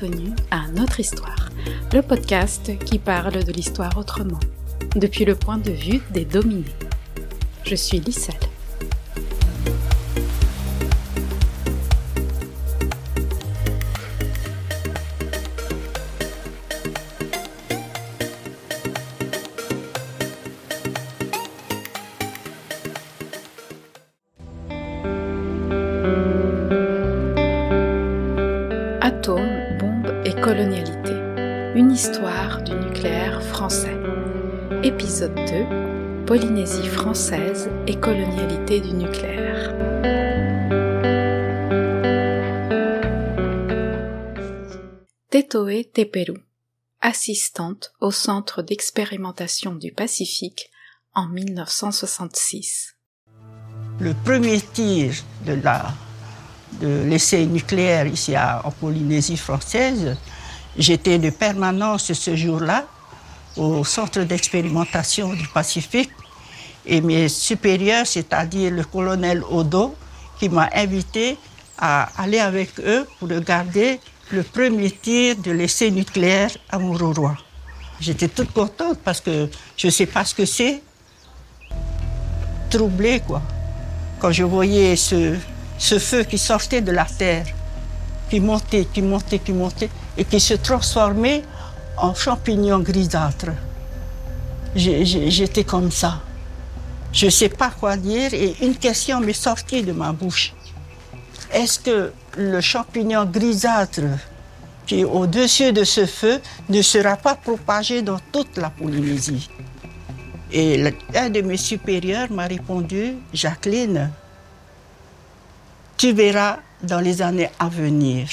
bienvenue à Notre Histoire, le podcast qui parle de l'histoire autrement, depuis le point de vue des dominés. Je suis Lisselle. Assistante au Centre d'expérimentation du Pacifique en 1966. Le premier tir de l'essai nucléaire ici en Polynésie française. J'étais de permanence ce jour-là au centre d'expérimentation du Pacifique et mes supérieurs, c'est-à-dire le colonel Odo, qui m'a invité à aller avec eux pour regarder le premier tir de l'essai nucléaire à Mururoa. J'étais toute contente parce que je ne sais pas ce que c'est. Troublée, quoi. Quand je voyais ce, ce feu qui sortait de la terre, qui montait, qui montait, qui montait, et qui se transformait en champignon grisâtre. J'étais comme ça. Je ne sais pas quoi dire et une question m'est sortie de ma bouche. Est-ce que le champignon grisâtre qui est au-dessus de ce feu ne sera pas propagé dans toute la Polynésie Et un de mes supérieurs m'a répondu, Jacqueline, tu verras dans les années à venir.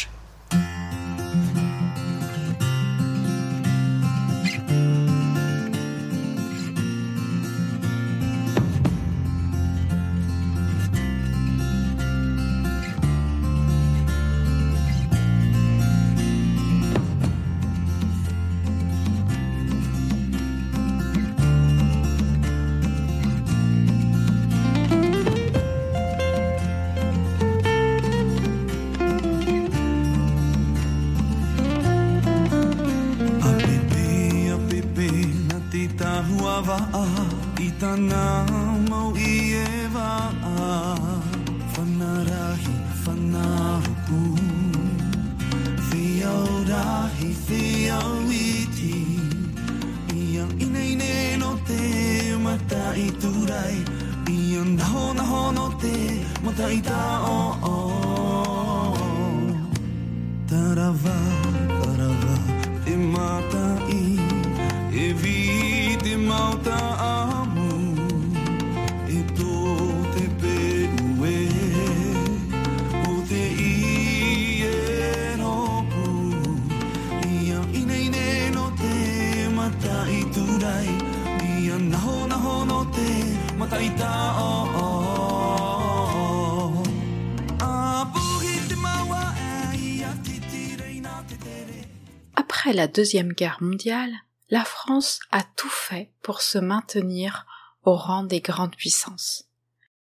La Deuxième Guerre mondiale, la France a tout fait pour se maintenir au rang des grandes puissances.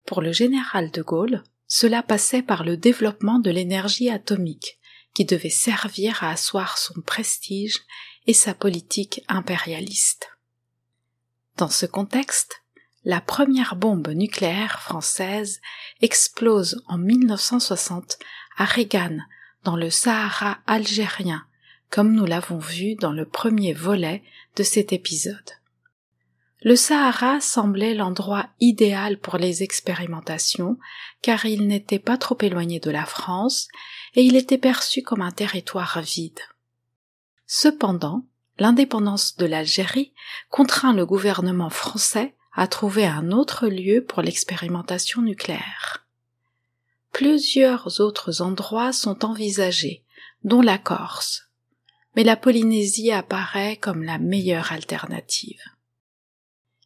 Pour le général de Gaulle, cela passait par le développement de l'énergie atomique, qui devait servir à asseoir son prestige et sa politique impérialiste. Dans ce contexte, la première bombe nucléaire française explose en 1960 à Regan, dans le Sahara algérien, comme nous l'avons vu dans le premier volet de cet épisode. Le Sahara semblait l'endroit idéal pour les expérimentations, car il n'était pas trop éloigné de la France, et il était perçu comme un territoire vide. Cependant, l'indépendance de l'Algérie contraint le gouvernement français à trouver un autre lieu pour l'expérimentation nucléaire. Plusieurs autres endroits sont envisagés, dont la Corse, mais la Polynésie apparaît comme la meilleure alternative.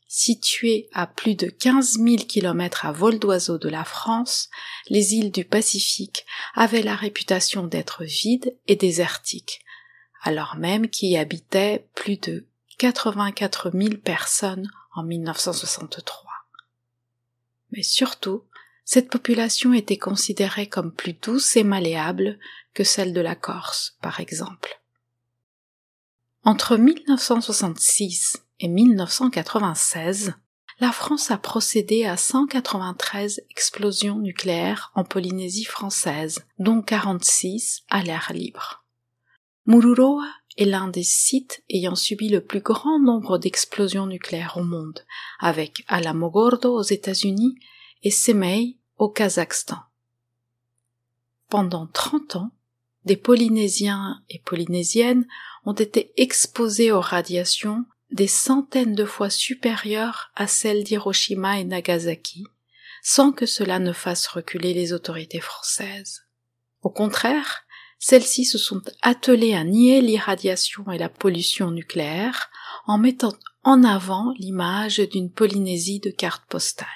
Située à plus de 15 000 kilomètres à vol d'oiseau de la France, les îles du Pacifique avaient la réputation d'être vides et désertiques, alors même qu'y habitaient plus de 84 000 personnes en 1963. Mais surtout, cette population était considérée comme plus douce et malléable que celle de la Corse, par exemple. Entre 1966 et 1996, la France a procédé à 193 explosions nucléaires en Polynésie française, dont 46 à l'air libre. Mururoa est l'un des sites ayant subi le plus grand nombre d'explosions nucléaires au monde, avec Alamogordo aux États-Unis et Semei au Kazakhstan. Pendant 30 ans, des Polynésiens et Polynésiennes ont été exposés aux radiations des centaines de fois supérieures à celles d'Hiroshima et Nagasaki, sans que cela ne fasse reculer les autorités françaises. Au contraire, celles-ci se sont attelées à nier l'irradiation et la pollution nucléaire en mettant en avant l'image d'une Polynésie de carte postale.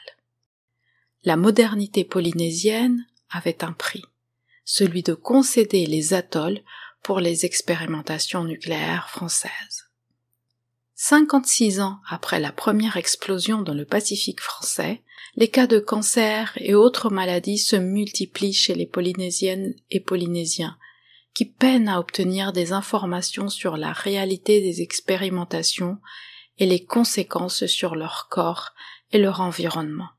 La modernité polynésienne avait un prix, celui de concéder les atolls pour les expérimentations nucléaires françaises. 56 ans après la première explosion dans le Pacifique français, les cas de cancer et autres maladies se multiplient chez les Polynésiennes et Polynésiens, qui peinent à obtenir des informations sur la réalité des expérimentations et les conséquences sur leur corps et leur environnement.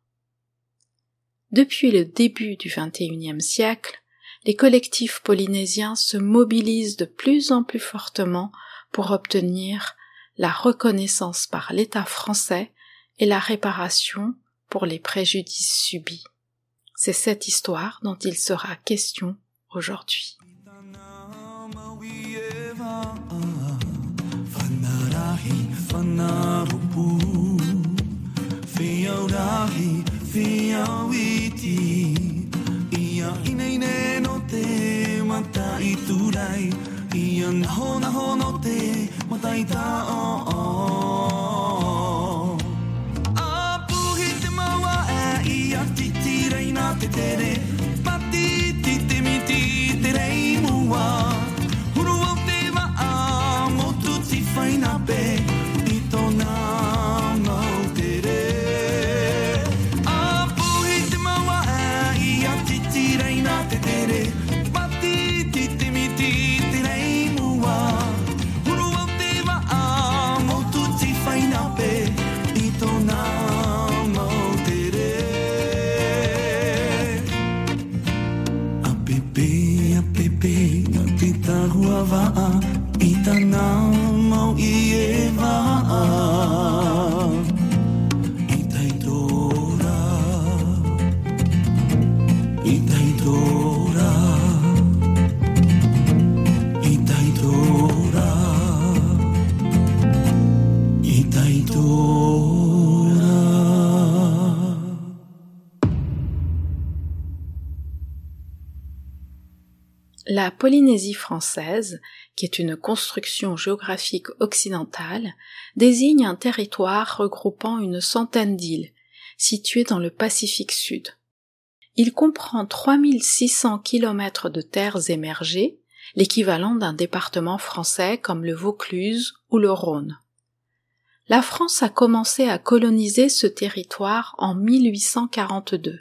Depuis le début du XXIe siècle, les collectifs polynésiens se mobilisent de plus en plus fortement pour obtenir la reconnaissance par l'État français et la réparation pour les préjudices subis. C'est cette histoire dont il sera question aujourd'hui. te matai turai Ian hona hono te matai ta o o Apuhi te maua e i a titirai nā te tere. La Polynésie française, qui est une construction géographique occidentale, désigne un territoire regroupant une centaine d'îles, situées dans le Pacifique Sud. Il comprend 3600 kilomètres de terres émergées, l'équivalent d'un département français comme le Vaucluse ou le Rhône. La France a commencé à coloniser ce territoire en 1842.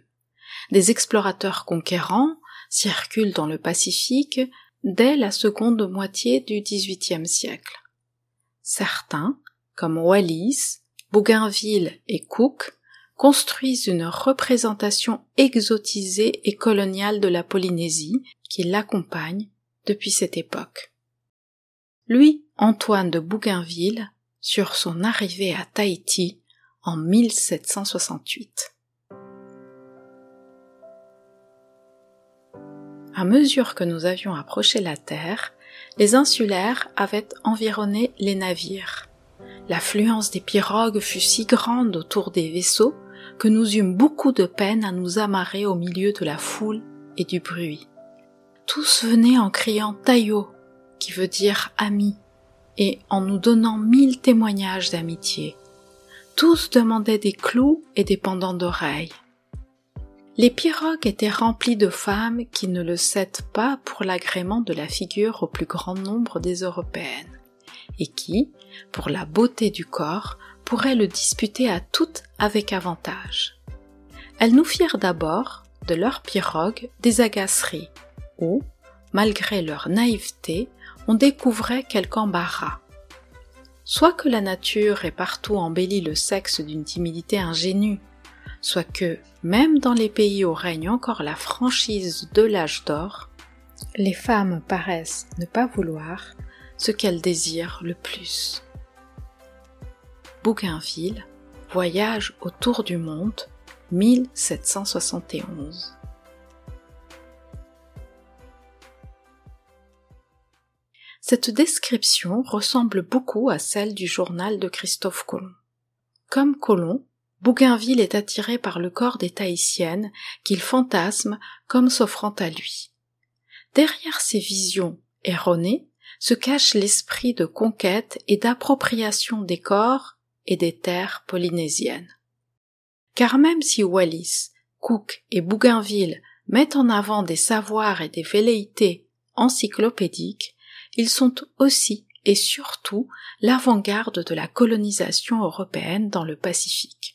Des explorateurs conquérants circulent dans le Pacifique dès la seconde moitié du XVIIIe siècle. Certains, comme Wallis, Bougainville et Cook, construisent une représentation exotisée et coloniale de la Polynésie qui l'accompagne depuis cette époque. Lui, Antoine de Bougainville, sur son arrivée à Tahiti en 1768. À mesure que nous avions approché la terre, les insulaires avaient environné les navires. L'affluence des pirogues fut si grande autour des vaisseaux que nous eûmes beaucoup de peine à nous amarrer au milieu de la foule et du bruit. Tous venaient en criant Taillot, qui veut dire ami, et en nous donnant mille témoignages d'amitié. Tous demandaient des clous et des pendants d'oreilles. Les pirogues étaient remplies de femmes qui ne le cèdent pas pour l'agrément de la figure au plus grand nombre des européennes, et qui, pour la beauté du corps, pourraient le disputer à toutes avec avantage. elles nous firent d'abord de leurs pirogues des agaceries, où, malgré leur naïveté, on découvrait quelque embarras. Soit que la nature ait partout embelli le sexe d'une timidité ingénue, soit que, même dans les pays où règne encore la franchise de l'âge d'or, les femmes paraissent ne pas vouloir ce qu'elles désirent le plus. Bougainville, Voyage autour du monde, 1771. Cette description ressemble beaucoup à celle du journal de Christophe Colomb. Comme Colomb, Bougainville est attiré par le corps des Tahitiennes qu'il fantasme comme s'offrant à lui. Derrière ces visions erronées se cache l'esprit de conquête et d'appropriation des corps et des terres polynésiennes. Car même si Wallis, Cook et Bougainville mettent en avant des savoirs et des velléités encyclopédiques, ils sont aussi et surtout l'avant-garde de la colonisation européenne dans le Pacifique.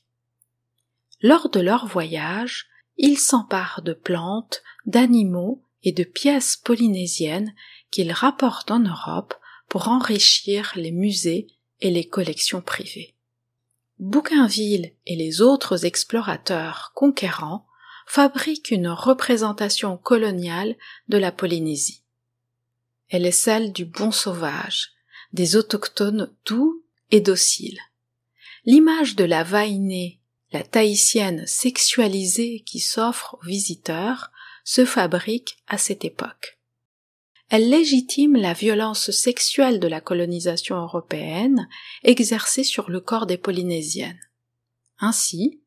Lors de leur voyage, ils s'emparent de plantes, d'animaux et de pièces polynésiennes qu'ils rapportent en Europe pour enrichir les musées et les collections privées. Bougainville et les autres explorateurs conquérants fabriquent une représentation coloniale de la Polynésie. Elle est celle du bon sauvage, des autochtones doux et dociles. L'image de la vainée, la tahitienne sexualisée qui s'offre aux visiteurs, se fabrique à cette époque. Elle légitime la violence sexuelle de la colonisation européenne exercée sur le corps des Polynésiennes. Ainsi,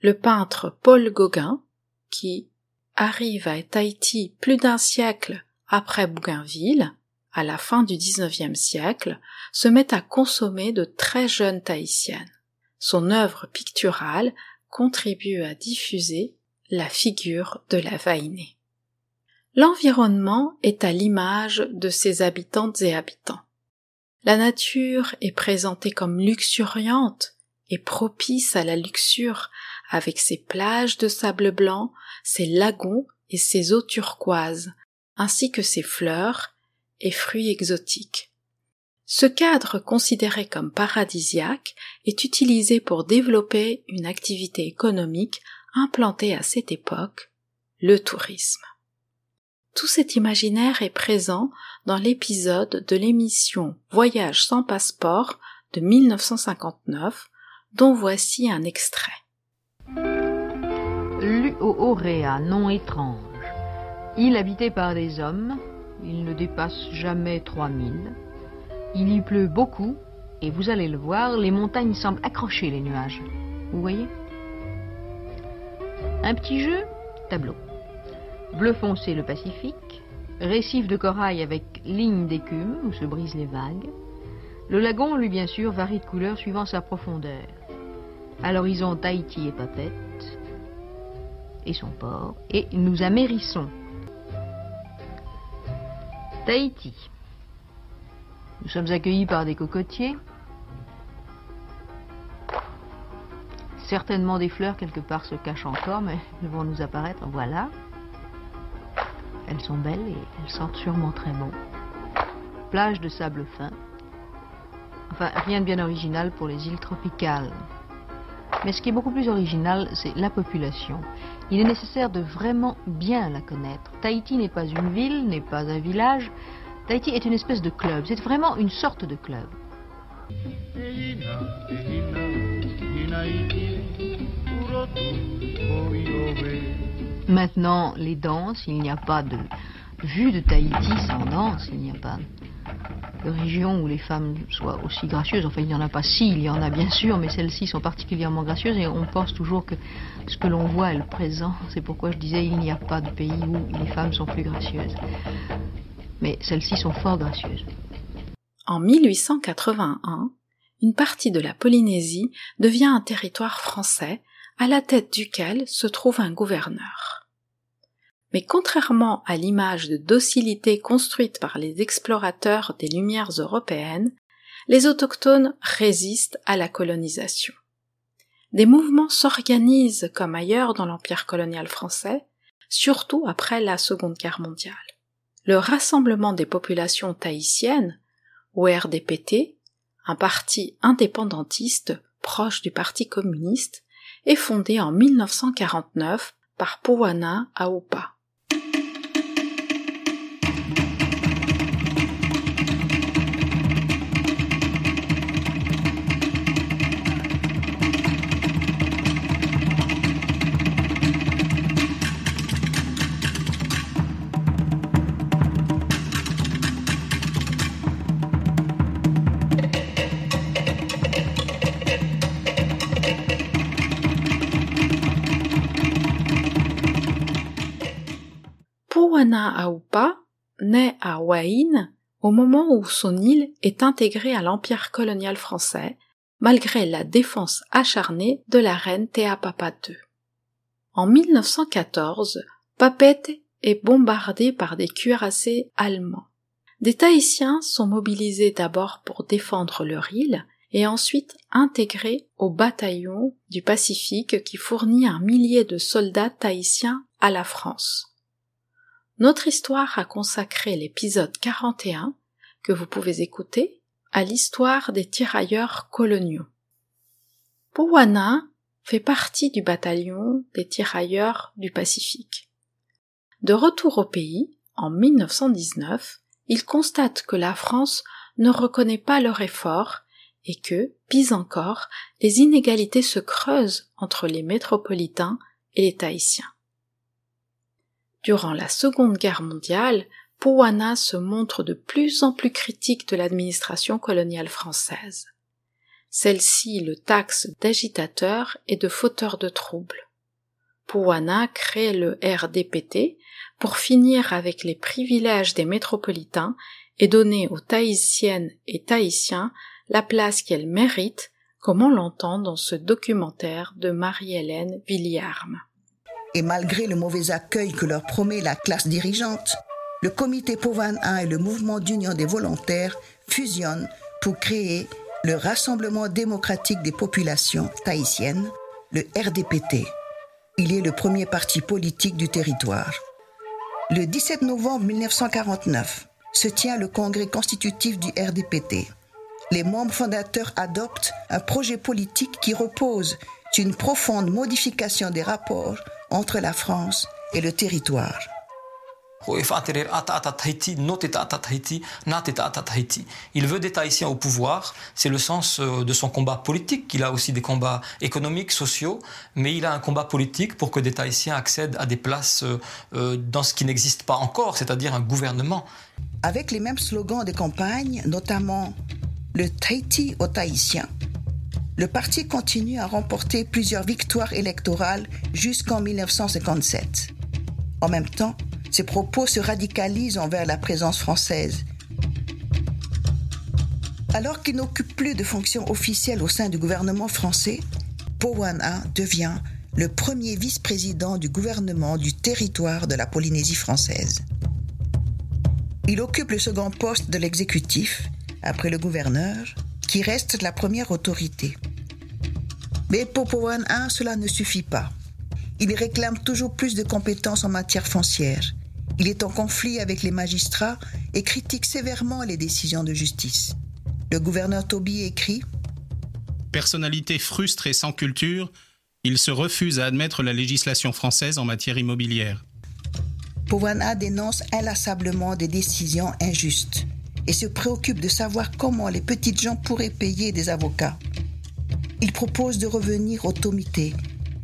le peintre Paul Gauguin, qui arrive à Tahiti plus d'un siècle après Bougainville, à la fin du XIXe siècle, se met à consommer de très jeunes Tahitiennes. Son œuvre picturale contribue à diffuser la figure de la vainée. L'environnement est à l'image de ses habitantes et habitants. La nature est présentée comme luxuriante et propice à la luxure avec ses plages de sable blanc, ses lagons et ses eaux turquoises, ainsi que ses fleurs et fruits exotiques. Ce cadre considéré comme paradisiaque est utilisé pour développer une activité économique implantée à cette époque, le tourisme. Tout cet imaginaire est présent dans l'épisode de l'émission Voyage sans passeport de 1959, dont voici un extrait. Luorea, nom étrange. Île habitée par des hommes, il ne dépasse jamais 3000. Il y pleut beaucoup, et vous allez le voir, les montagnes semblent accrocher les nuages. Vous voyez? Un petit jeu, tableau. Bleu foncé le Pacifique, récif de corail avec ligne d'écume où se brisent les vagues. Le lagon, lui bien sûr, varie de couleur suivant sa profondeur. À l'horizon, Tahiti et Papette et son port, et nous amérissons. Tahiti. Nous sommes accueillis par des cocotiers. Certainement des fleurs quelque part se cachent encore, mais elles vont nous apparaître. Voilà. Elles sont belles et elles sentent sûrement très bon. Plage de sable fin. Enfin, rien de bien original pour les îles tropicales. Mais ce qui est beaucoup plus original, c'est la population. Il est nécessaire de vraiment bien la connaître. Tahiti n'est pas une ville, n'est pas un village. Tahiti est une espèce de club. C'est vraiment une sorte de club. Maintenant, les danses, il n'y a pas de vue de Tahiti sans danse, il n'y a pas de région où les femmes soient aussi gracieuses. Enfin, il n'y en a pas si, il y en a bien sûr, mais celles-ci sont particulièrement gracieuses et on pense toujours que ce que l'on voit est le présent. C'est pourquoi je disais il n'y a pas de pays où les femmes sont plus gracieuses. Mais celles-ci sont fort gracieuses. En 1881, une partie de la Polynésie devient un territoire français à la tête duquel se trouve un gouverneur. Mais contrairement à l'image de docilité construite par les explorateurs des Lumières européennes, les autochtones résistent à la colonisation. des mouvements s'organisent comme ailleurs dans l'empire colonial français, surtout après la Seconde Guerre mondiale. Le Rassemblement des populations tahitiennes, ou RDPT, un parti indépendantiste proche du Parti communiste, est fondé en 1949 par Pouana Aoupa. Aoupa naît à Waïn au moment où son île est intégrée à l'empire colonial français, malgré la défense acharnée de la reine Teapapa II. En 1914, Papette est bombardée par des cuirassés allemands. Des Tahitiens sont mobilisés d'abord pour défendre leur île et ensuite intégrés au bataillon du Pacifique qui fournit un millier de soldats tahitiens à la France. Notre histoire a consacré l'épisode 41, que vous pouvez écouter, à l'histoire des tirailleurs coloniaux. Powana fait partie du bataillon des tirailleurs du Pacifique. De retour au pays, en 1919, il constate que la France ne reconnaît pas leur effort et que, pis encore, les inégalités se creusent entre les métropolitains et les Tahitiens. Durant la Seconde Guerre mondiale, Powana se montre de plus en plus critique de l'administration coloniale française. Celle-ci le taxe d'agitateur et de fauteur de troubles. Powana crée le RDPT pour finir avec les privilèges des métropolitains et donner aux Tahitiennes et Tahitiens la place qu'elles méritent, comme on l'entend dans ce documentaire de Marie-Hélène Villiarme. Et malgré le mauvais accueil que leur promet la classe dirigeante, le comité Povan 1 et le mouvement d'union des volontaires fusionnent pour créer le Rassemblement démocratique des populations tahitiennes, le RDPT. Il est le premier parti politique du territoire. Le 17 novembre 1949 se tient le congrès constitutif du RDPT. Les membres fondateurs adoptent un projet politique qui repose sur une profonde modification des rapports entre la France et le territoire. Il veut des Tahitiens au pouvoir, c'est le sens euh, de son combat politique, il a aussi des combats économiques, sociaux, mais il a un combat politique pour que des Tahitiens accèdent à des places euh, euh, dans ce qui n'existe pas encore, c'est-à-dire un gouvernement. Avec les mêmes slogans de campagne, notamment le Tahiti aux Tahitiens, le parti continue à remporter plusieurs victoires électorales jusqu'en 1957. En même temps, ses propos se radicalisent envers la présence française. Alors qu'il n'occupe plus de fonction officielle au sein du gouvernement français, Powana devient le premier vice-président du gouvernement du territoire de la Polynésie française. Il occupe le second poste de l'exécutif, après le gouverneur, qui reste la première autorité. Mais pour Powan 1, cela ne suffit pas. Il réclame toujours plus de compétences en matière foncière. Il est en conflit avec les magistrats et critique sévèrement les décisions de justice. Le gouverneur Toby écrit Personnalité frustre et sans culture, il se refuse à admettre la législation française en matière immobilière. Powana dénonce inlassablement des décisions injustes et se préoccupe de savoir comment les petites gens pourraient payer des avocats. Il propose de revenir au comité,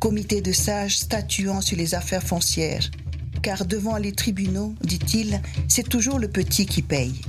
comité de sages statuant sur les affaires foncières, car devant les tribunaux, dit-il, c'est toujours le petit qui paye.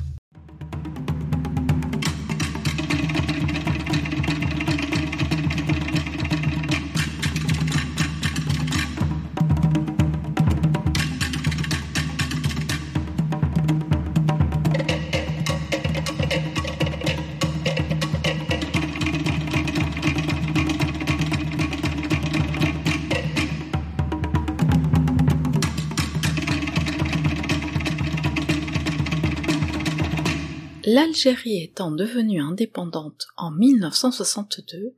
L'Algérie étant devenue indépendante en 1962,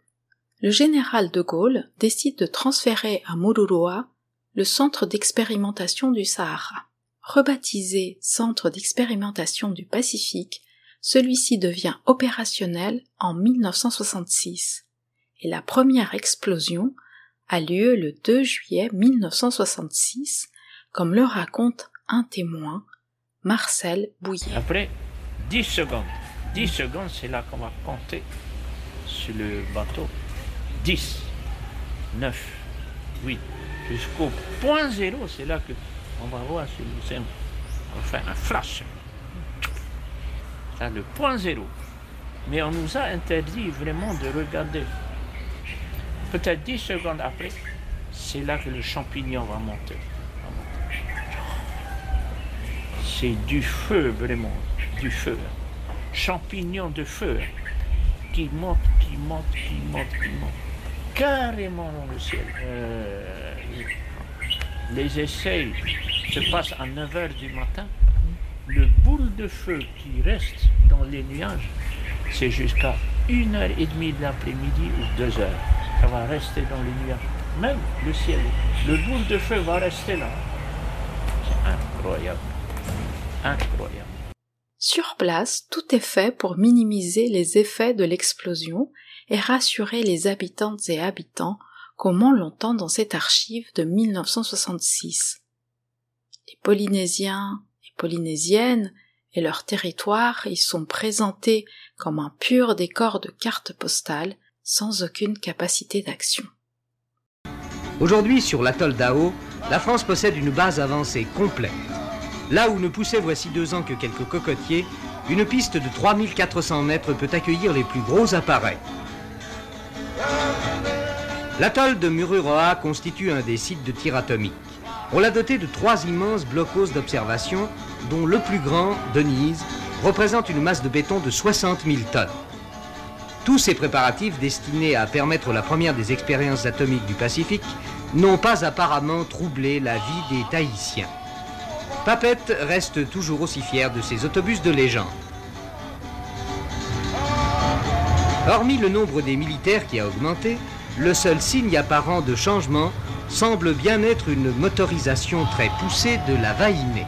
le général de Gaulle décide de transférer à Mururoa le centre d'expérimentation du Sahara. Rebaptisé Centre d'expérimentation du Pacifique, celui-ci devient opérationnel en 1966 et la première explosion a lieu le 2 juillet 1966, comme le raconte un témoin, Marcel Bouillet. 10 secondes, 10 secondes, c'est là qu'on va compter sur le bateau. 10, 9, 8, jusqu'au point zéro, c'est là que on va voir si nous sommes. On va faire un flash. C'est le point zéro. Mais on nous a interdit vraiment de regarder. Peut-être 10 secondes après, c'est là que le champignon va monter. C'est du feu, vraiment, du feu. Champignon de feu qui monte, qui monte, qui monte, qui monte. Carrément dans le ciel. Euh, les essais se passent à 9 h du matin. Le boule de feu qui reste dans les nuages, c'est jusqu'à 1h30 de l'après-midi ou 2 heures. Ça va rester dans les nuages. Même le ciel, le boule de feu va rester là. C'est incroyable. Incroyable. Sur place, tout est fait pour minimiser les effets de l'explosion et rassurer les habitantes et habitants comme on l'entend dans cette archive de 1966. Les Polynésiens et Polynésiennes et leurs territoires y sont présentés comme un pur décor de cartes postales sans aucune capacité d'action. Aujourd'hui, sur l'atoll d'Ao, la France possède une base avancée complète. Là où ne poussait voici deux ans que quelques cocotiers, une piste de 3400 mètres peut accueillir les plus gros appareils. L'atoll de Mururoa constitue un des sites de tir atomique. On l'a doté de trois immenses blocos d'observation, dont le plus grand, Denise, représente une masse de béton de 60 000 tonnes. Tous ces préparatifs destinés à permettre la première des expériences atomiques du Pacifique n'ont pas apparemment troublé la vie des Tahitiens. Papette reste toujours aussi fier de ses autobus de légende. Hormis le nombre des militaires qui a augmenté, le seul signe apparent de changement semble bien être une motorisation très poussée de la vainée.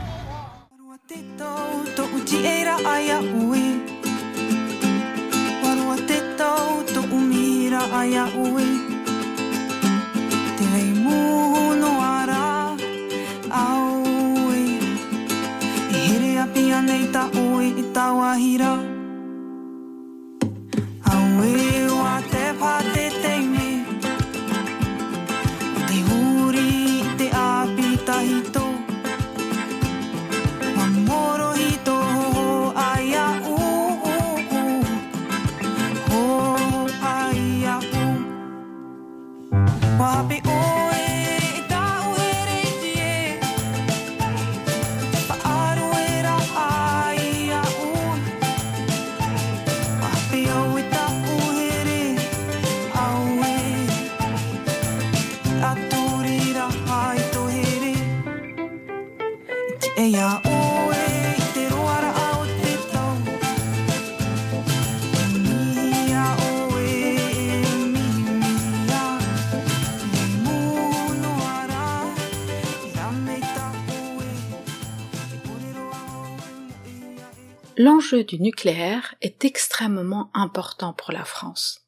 Du nucléaire est extrêmement important pour la France.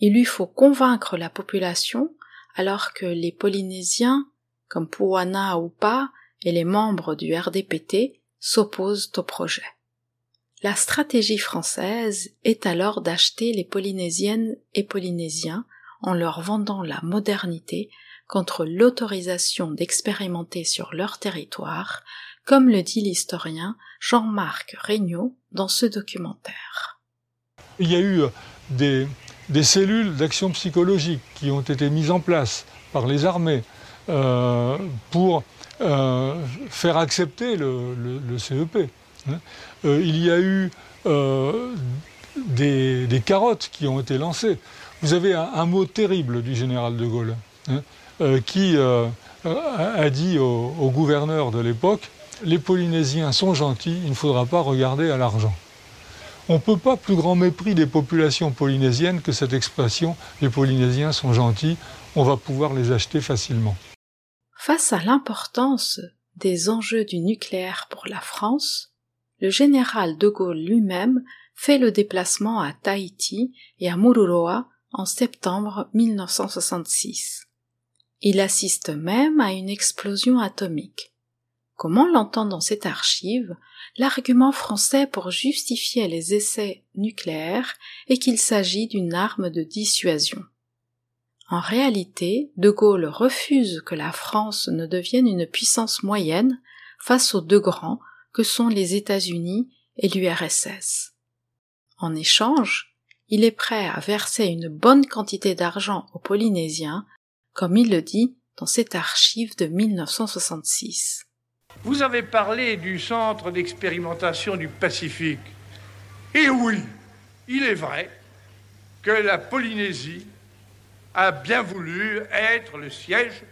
Il lui faut convaincre la population alors que les Polynésiens, comme Puana Upa et les membres du RDPT, s'opposent au projet. La stratégie française est alors d'acheter les Polynésiennes et Polynésiens en leur vendant la modernité contre l'autorisation d'expérimenter sur leur territoire comme le dit l'historien Jean-Marc Regnault dans ce documentaire. Il y a eu des, cellules d'action psychologique qui ont été mises en place par les armées euh, pour euh, faire accepter le, CEP. Hein. Euh, il y a eu des, carottes qui ont été lancées. Vous avez un, mot terrible du général de Gaulle hein, qui a dit au gouverneur de l'époque les Polynésiens sont gentils, il ne faudra pas regarder à l'argent. on ne peut pas plus grand mépris des populations polynésiennes que cette expression les Polynésiens sont gentils, on va pouvoir les acheter facilement. Face à l'importance des enjeux du nucléaire pour la France, le général de Gaulle lui-même fait le déplacement à Tahiti et à Mururoa en septembre 1966. Il assiste même à une explosion atomique. Comme on l'entend dans cette archive, l'argument français pour justifier les essais nucléaires est qu'il s'agit d'une arme de dissuasion. En réalité, De Gaulle refuse que la France ne devienne une puissance moyenne face aux deux grands que sont les États-Unis et l'URSS. En échange, il est prêt à verser une bonne quantité d'argent aux Polynésiens, comme il le dit dans cette archive de 1966. Vous avez parlé du centre d'expérimentation du Pacifique. Et oui, il est vrai que la Polynésie a bien voulu être le siège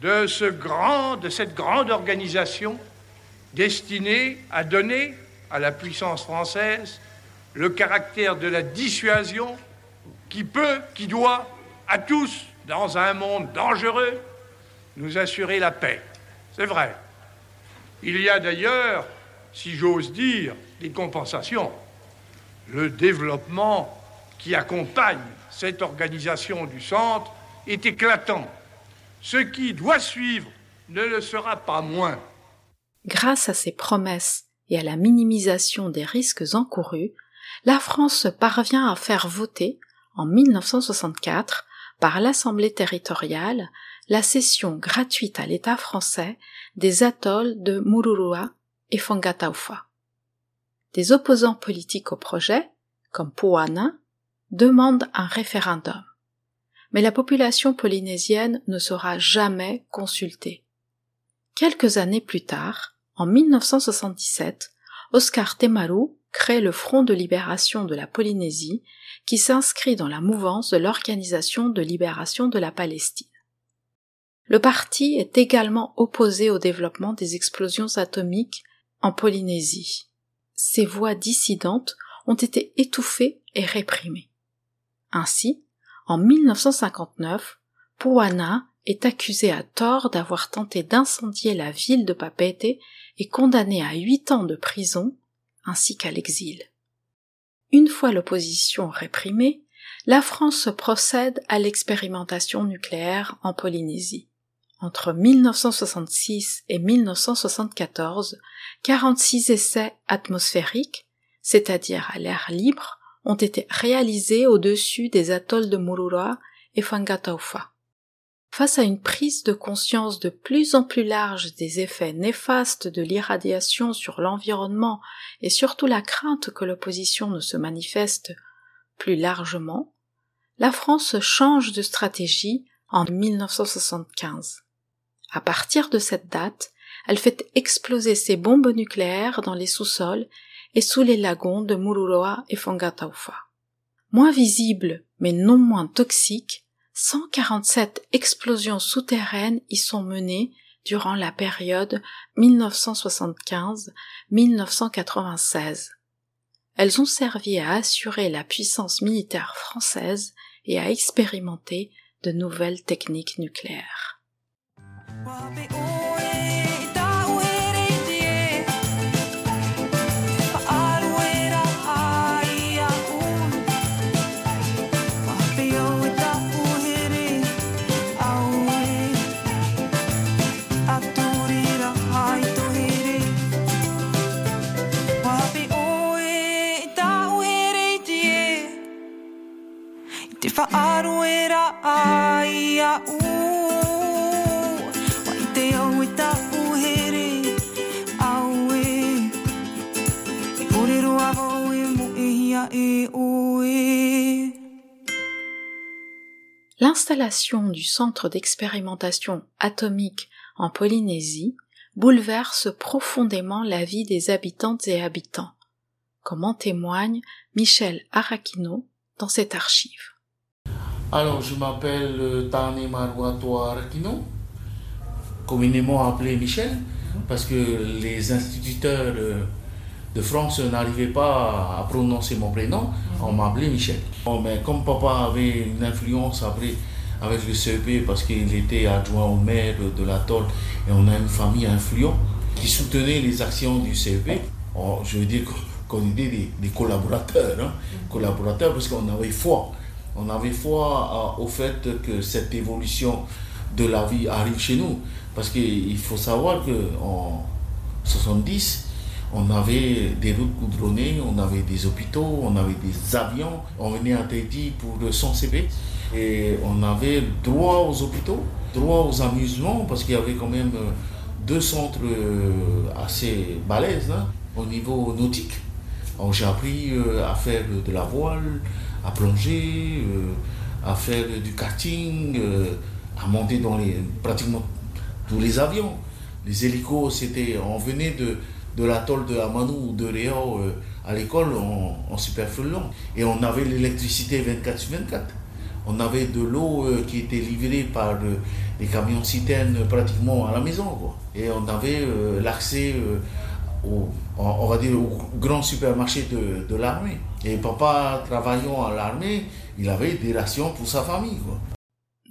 de, de cette grande organisation destinée à donner à la puissance française le caractère de la dissuasion qui peut, qui doit, à tous, dans un monde dangereux, nous assurer la paix. C'est vrai. Il y a d'ailleurs, si j'ose dire, des compensations. Le développement qui accompagne cette organisation du centre est éclatant. Ce qui doit suivre ne le sera pas moins. Grâce à ces promesses et à la minimisation des risques encourus, la France parvient à faire voter, en 1964, par l'Assemblée territoriale, la cession gratuite à l'État français des atolls de Mururua et Fongataufa. Des opposants politiques au projet, comme Puana, demandent un référendum. Mais la population polynésienne ne sera jamais consultée. Quelques années plus tard, en 1977, Oscar Temaru crée le Front de libération de la Polynésie qui s'inscrit dans la mouvance de l'Organisation de libération de la Palestine. Le parti est également opposé au développement des explosions atomiques en Polynésie. Ces voix dissidentes ont été étouffées et réprimées. Ainsi, en 1959, Puana est accusé à tort d'avoir tenté d'incendier la ville de Papete et condamné à huit ans de prison ainsi qu'à l'exil. Une fois l'opposition réprimée, la France procède à l'expérimentation nucléaire en Polynésie. Entre 1966 et 1974, 46 essais atmosphériques, c'est-à-dire à, l'air libre, ont été réalisés au-dessus des atolls de Murura et Fangataufa. Face à une prise de conscience de plus en plus large des effets néfastes de l'irradiation sur l'environnement et surtout la crainte que l'opposition ne se manifeste plus largement, la France change de stratégie en 1975. À partir de cette date, elle fait exploser ses bombes nucléaires dans les sous-sols et sous les lagons de Mururoa et Fongataufa. Moins visible, mais non moins toxique, 147 explosions souterraines y sont menées durant la période 1975-1996. Elles ont servi à assurer la puissance militaire française et à expérimenter de nouvelles techniques nucléaires. L'installation du centre d'expérimentation atomique en Polynésie bouleverse profondément la vie des habitantes et habitants, comme en témoigne Michel Arakino dans cette archive. Alors, je m'appelle euh, Tane Maruato Arakino, communément appelé Michel, parce que les instituteurs euh, de France n'arrivaient pas à prononcer mon prénom, on m'appelait Michel. Bon, mais comme papa avait une influence après avec le CEP parce qu'il était adjoint au maire de la Tolle et on a une famille influente qui soutenait les actions du CEP, je veux dire qu'on était des, collaborateurs, hein, collaborateurs parce qu'on avait foi. On avait foi au fait que cette évolution de la vie arrive chez nous. Parce qu'il faut savoir qu'en 70, on avait des routes goudronnées, on avait des hôpitaux, on avait des avions. On venait à Tahiti pour le CB et on avait droit aux hôpitaux, droit aux amusements parce qu'il y avait quand même euh, deux centres euh, assez balèzes hein, au niveau nautique. J'ai appris euh, à faire de la voile, à plonger, à faire du karting, à monter dans les, pratiquement tous les avions. Les hélicos, c'était, on venait de, de l'atoll de Amanou ou de Réau à l'école en, en. Et on avait l'électricité 24 sur 24. On avait de l'eau euh, qui était livrée par euh, les camions citernes pratiquement à la maison. Quoi. Et on avait l'accès au, on va dire, au grand supermarché de, de l'armée. Et papa, travaillant à l'armée, il avait des rations pour sa famille. Quoi.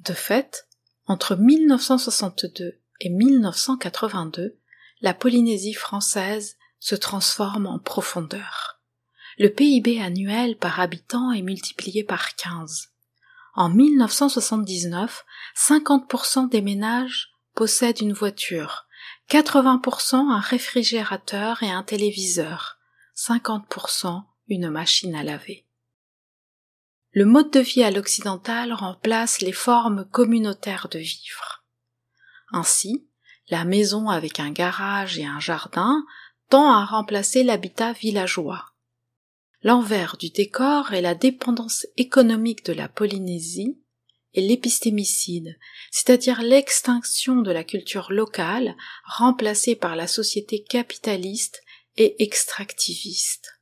De fait, entre 1962 et 1982, la Polynésie française se transforme en profondeur. Le PIB annuel par habitant est multiplié par 15. En 1979, 50% des ménages possèdent une voiture, 80% un réfrigérateur et un téléviseur, 50% une machine à laver. Le mode de vie à l'occidental remplace les formes communautaires de vivre. Ainsi, la maison avec un garage et un jardin tend à remplacer l'habitat villageois. L'envers du décor est la dépendance économique de la Polynésie et l'épistémicide, c'est-à-dire l'extinction de la culture locale remplacée par la société capitaliste et extractiviste.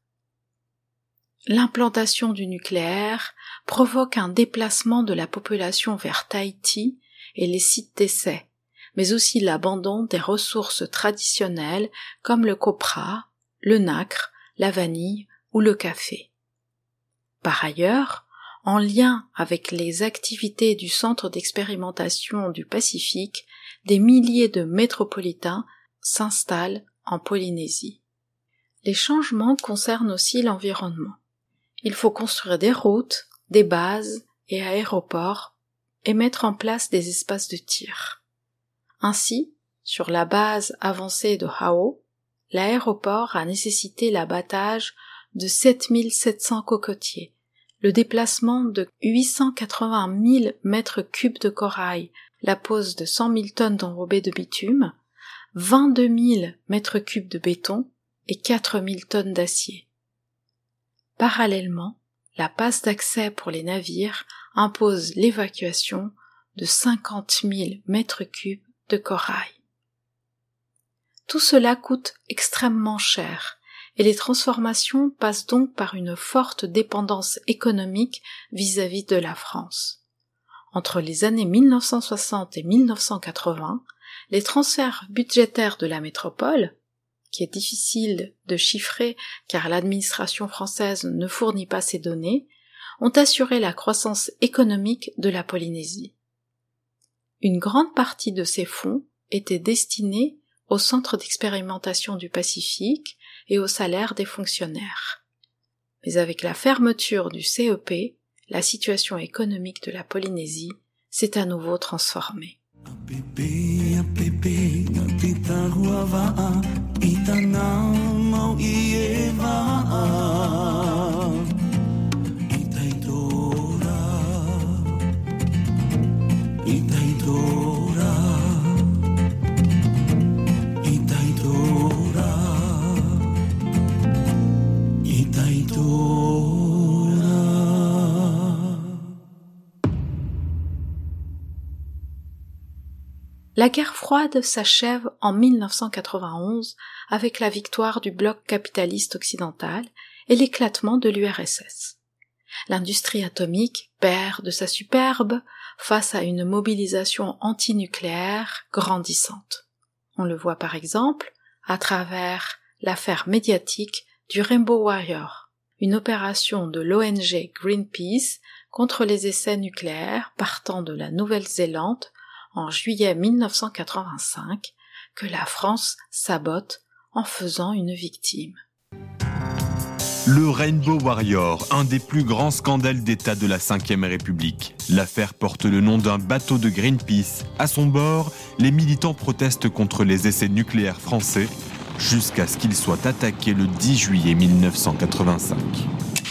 L'implantation du nucléaire provoque un déplacement de la population vers Tahiti et les sites d'essai, mais aussi l'abandon des ressources traditionnelles comme le copra, le nacre, la vanille ou le café. Par ailleurs, en lien avec les activités du Centre d'expérimentation du Pacifique, des milliers de métropolitains s'installent en Polynésie. Les changements concernent aussi l'environnement. Il faut construire des routes, des bases et aéroports et mettre en place des espaces de tir. Ainsi, sur la base avancée de Hao, l'aéroport a nécessité l'abattage de 7700 cocotiers, le déplacement de 880 000 mètres cubes de corail, la pose de 100 000 tonnes d'enrobés de bitume, 22 000 mètres cubes de béton et 4 000 tonnes d'acier. Parallèlement, la passe d'accès pour les navires impose l'évacuation de 50 000 mètres cubes de corail. Tout cela coûte extrêmement cher et les transformations passent donc par une forte dépendance économique vis-à-vis -vis de la France. Entre les années 1960 et 1980, les transferts budgétaires de la métropole, qui est difficile de chiffrer car l'administration française ne fournit pas ces données, ont assuré la croissance économique de la Polynésie. Une grande partie de ces fonds était destinée au centre d'expérimentation du Pacifique et au salaire des fonctionnaires. Mais avec la fermeture du CEP, la situation économique de la Polynésie s'est à nouveau transformée. La guerre froide s'achève en 1991 avec la victoire du bloc capitaliste occidental et l'éclatement de l'URSS. L'industrie atomique perd de sa superbe face à une mobilisation antinucléaire grandissante. On le voit par exemple à travers l'affaire médiatique du Rainbow Warrior, une opération de l'ONG Greenpeace contre les essais nucléaires partant de la Nouvelle-Zélande en juillet 1985 que la France sabote en faisant une victime. Le Rainbow Warrior, un des plus grands scandales d'État de la Ve République. L'affaire porte le nom d'un bateau de Greenpeace. À son bord, les militants protestent contre les essais nucléaires français jusqu'à ce qu'ils soient attaqués le 10 juillet 1985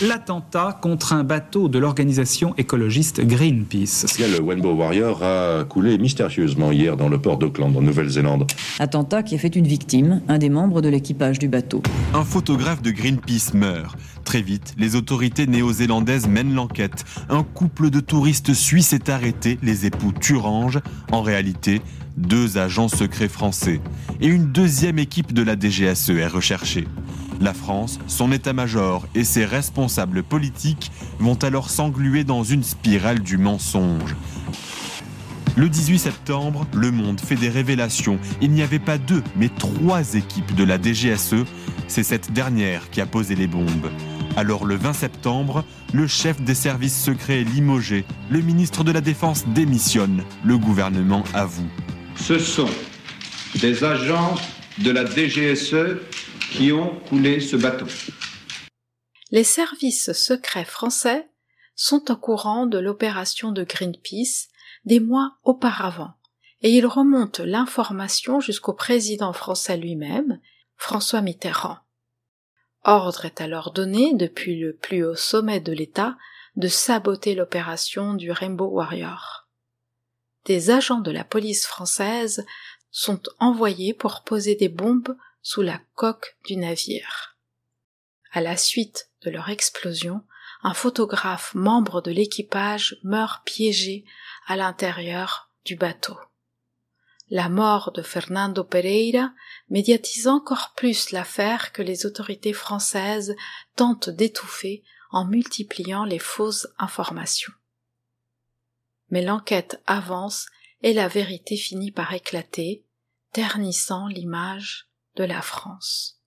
l'attentat contre un bateau de l'organisation écologiste Greenpeace. Le Rainbow Warrior a coulé mystérieusement hier dans le port d'Auckland, en Nouvelle-Zélande. Attentat qui a fait une victime, un des membres de l'équipage du bateau. Un photographe de Greenpeace meurt. Très vite, les autorités néo-zélandaises mènent l'enquête. Un couple de touristes suisses est arrêté, les époux Turange. En réalité, deux agents secrets français. Et une deuxième équipe de la DGSE est recherchée. La France, son état-major et ses responsables politiques vont alors s'engluer dans une spirale du mensonge. Le 18 septembre, Le Monde fait des révélations. Il n'y avait pas deux, mais trois équipes de la DGSE. C'est cette dernière qui a posé les bombes. Alors le 20 septembre, le chef des services secrets est limogé. Le ministre de la Défense démissionne. Le gouvernement avoue. Ce sont des agents de la DGSE qui ont coulé ce bateau. Les services secrets français sont au courant de l'opération de Greenpeace des mois auparavant, et ils remontent l'information jusqu'au président français lui-même, François Mitterrand. Ordre est alors donné depuis le plus haut sommet de l'État de saboter l'opération du Rainbow Warrior. Des agents de la police française sont envoyés pour poser des bombes sous la coque du navire. À la suite de leur explosion, un photographe membre de l'équipage meurt piégé à l'intérieur du bateau. La mort de Fernando Pereira médiatise encore plus l'affaire que les autorités françaises tentent d'étouffer en multipliant les fausses informations. Mais l'enquête avance et la vérité finit par éclater, ternissant l'image de la France.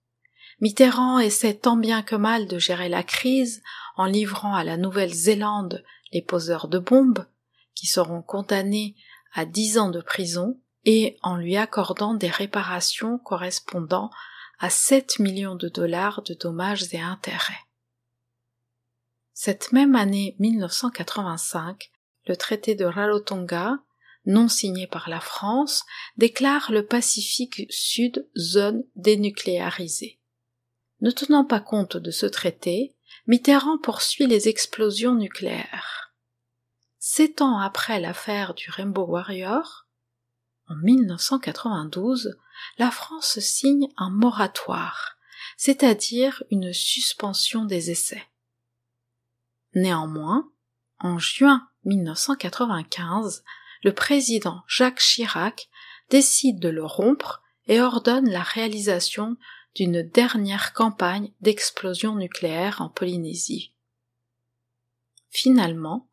Mitterrand essaie tant bien que mal de gérer la crise en livrant à la Nouvelle-Zélande les poseurs de bombes, qui seront condamnés à dix ans de prison, et en lui accordant des réparations correspondant à sept millions de dollars de dommages et intérêts. Cette même année 1985, le traité de Rarotonga non signé par la France, déclare le Pacifique Sud zone dénucléarisée. Ne tenant pas compte de ce traité, Mitterrand poursuit les explosions nucléaires. Sept ans après l'affaire du Rainbow Warrior, en 1992, la France signe un moratoire, c'est-à-dire une suspension des essais. Néanmoins, en juin 1995, le président Jacques Chirac décide de le rompre et ordonne la réalisation d'une dernière campagne d'explosion nucléaire en Polynésie. Finalement,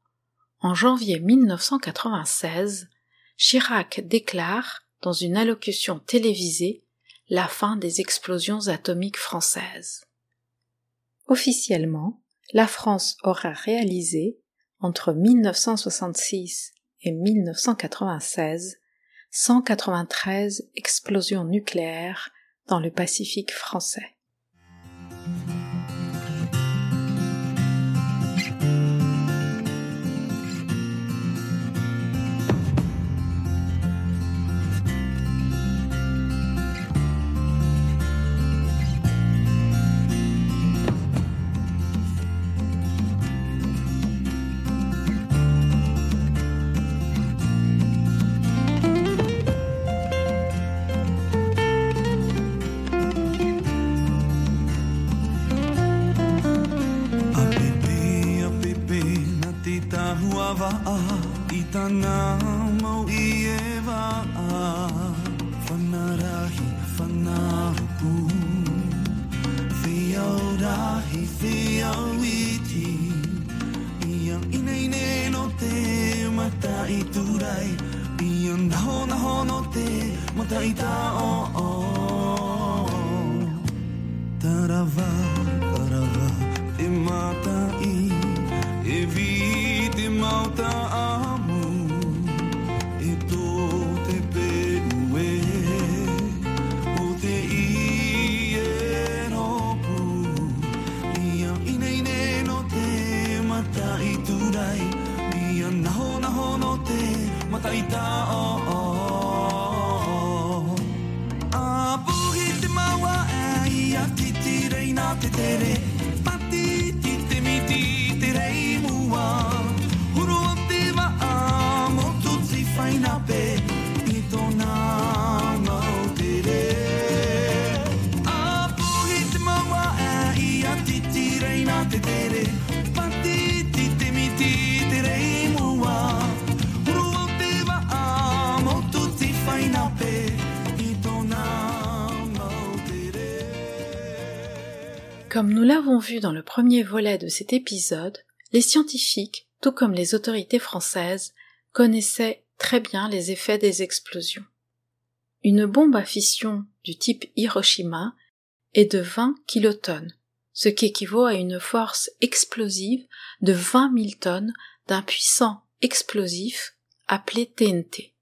en janvier 1996, Chirac déclare, dans une allocution télévisée, la fin des explosions atomiques françaises. Officiellement, la France aura réalisé, entre 1966 et 1996, 193 explosions nucléaires dans le Pacifique français. Vu dans le premier volet de cet épisode, les scientifiques, tout comme les autorités françaises, connaissaient très bien les effets des explosions. Une bombe à fission du type Hiroshima est de 20 kilotonnes, ce qui équivaut à une force explosive de 20 000 tonnes d'un puissant explosif appelé TNT.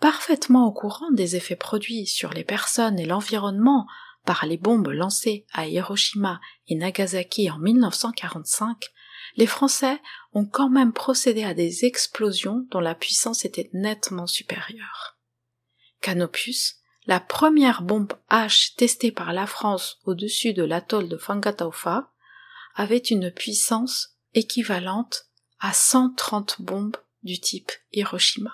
Parfaitement au courant des effets produits sur les personnes et l'environnement par les bombes lancées à Hiroshima et Nagasaki en 1945, les Français ont quand même procédé à des explosions dont la puissance était nettement supérieure. Canopus, la première bombe H testée par la France au-dessus de l'atoll de Fangataufa, avait une puissance équivalente à 130 bombes du type Hiroshima.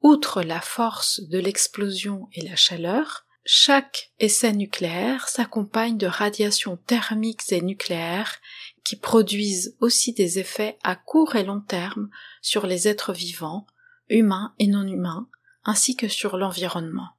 Outre la force de l'explosion et la chaleur, chaque essai nucléaire s'accompagne de radiations thermiques et nucléaires qui produisent aussi des effets à court et long terme sur les êtres vivants, humains et non humains, ainsi que sur l'environnement.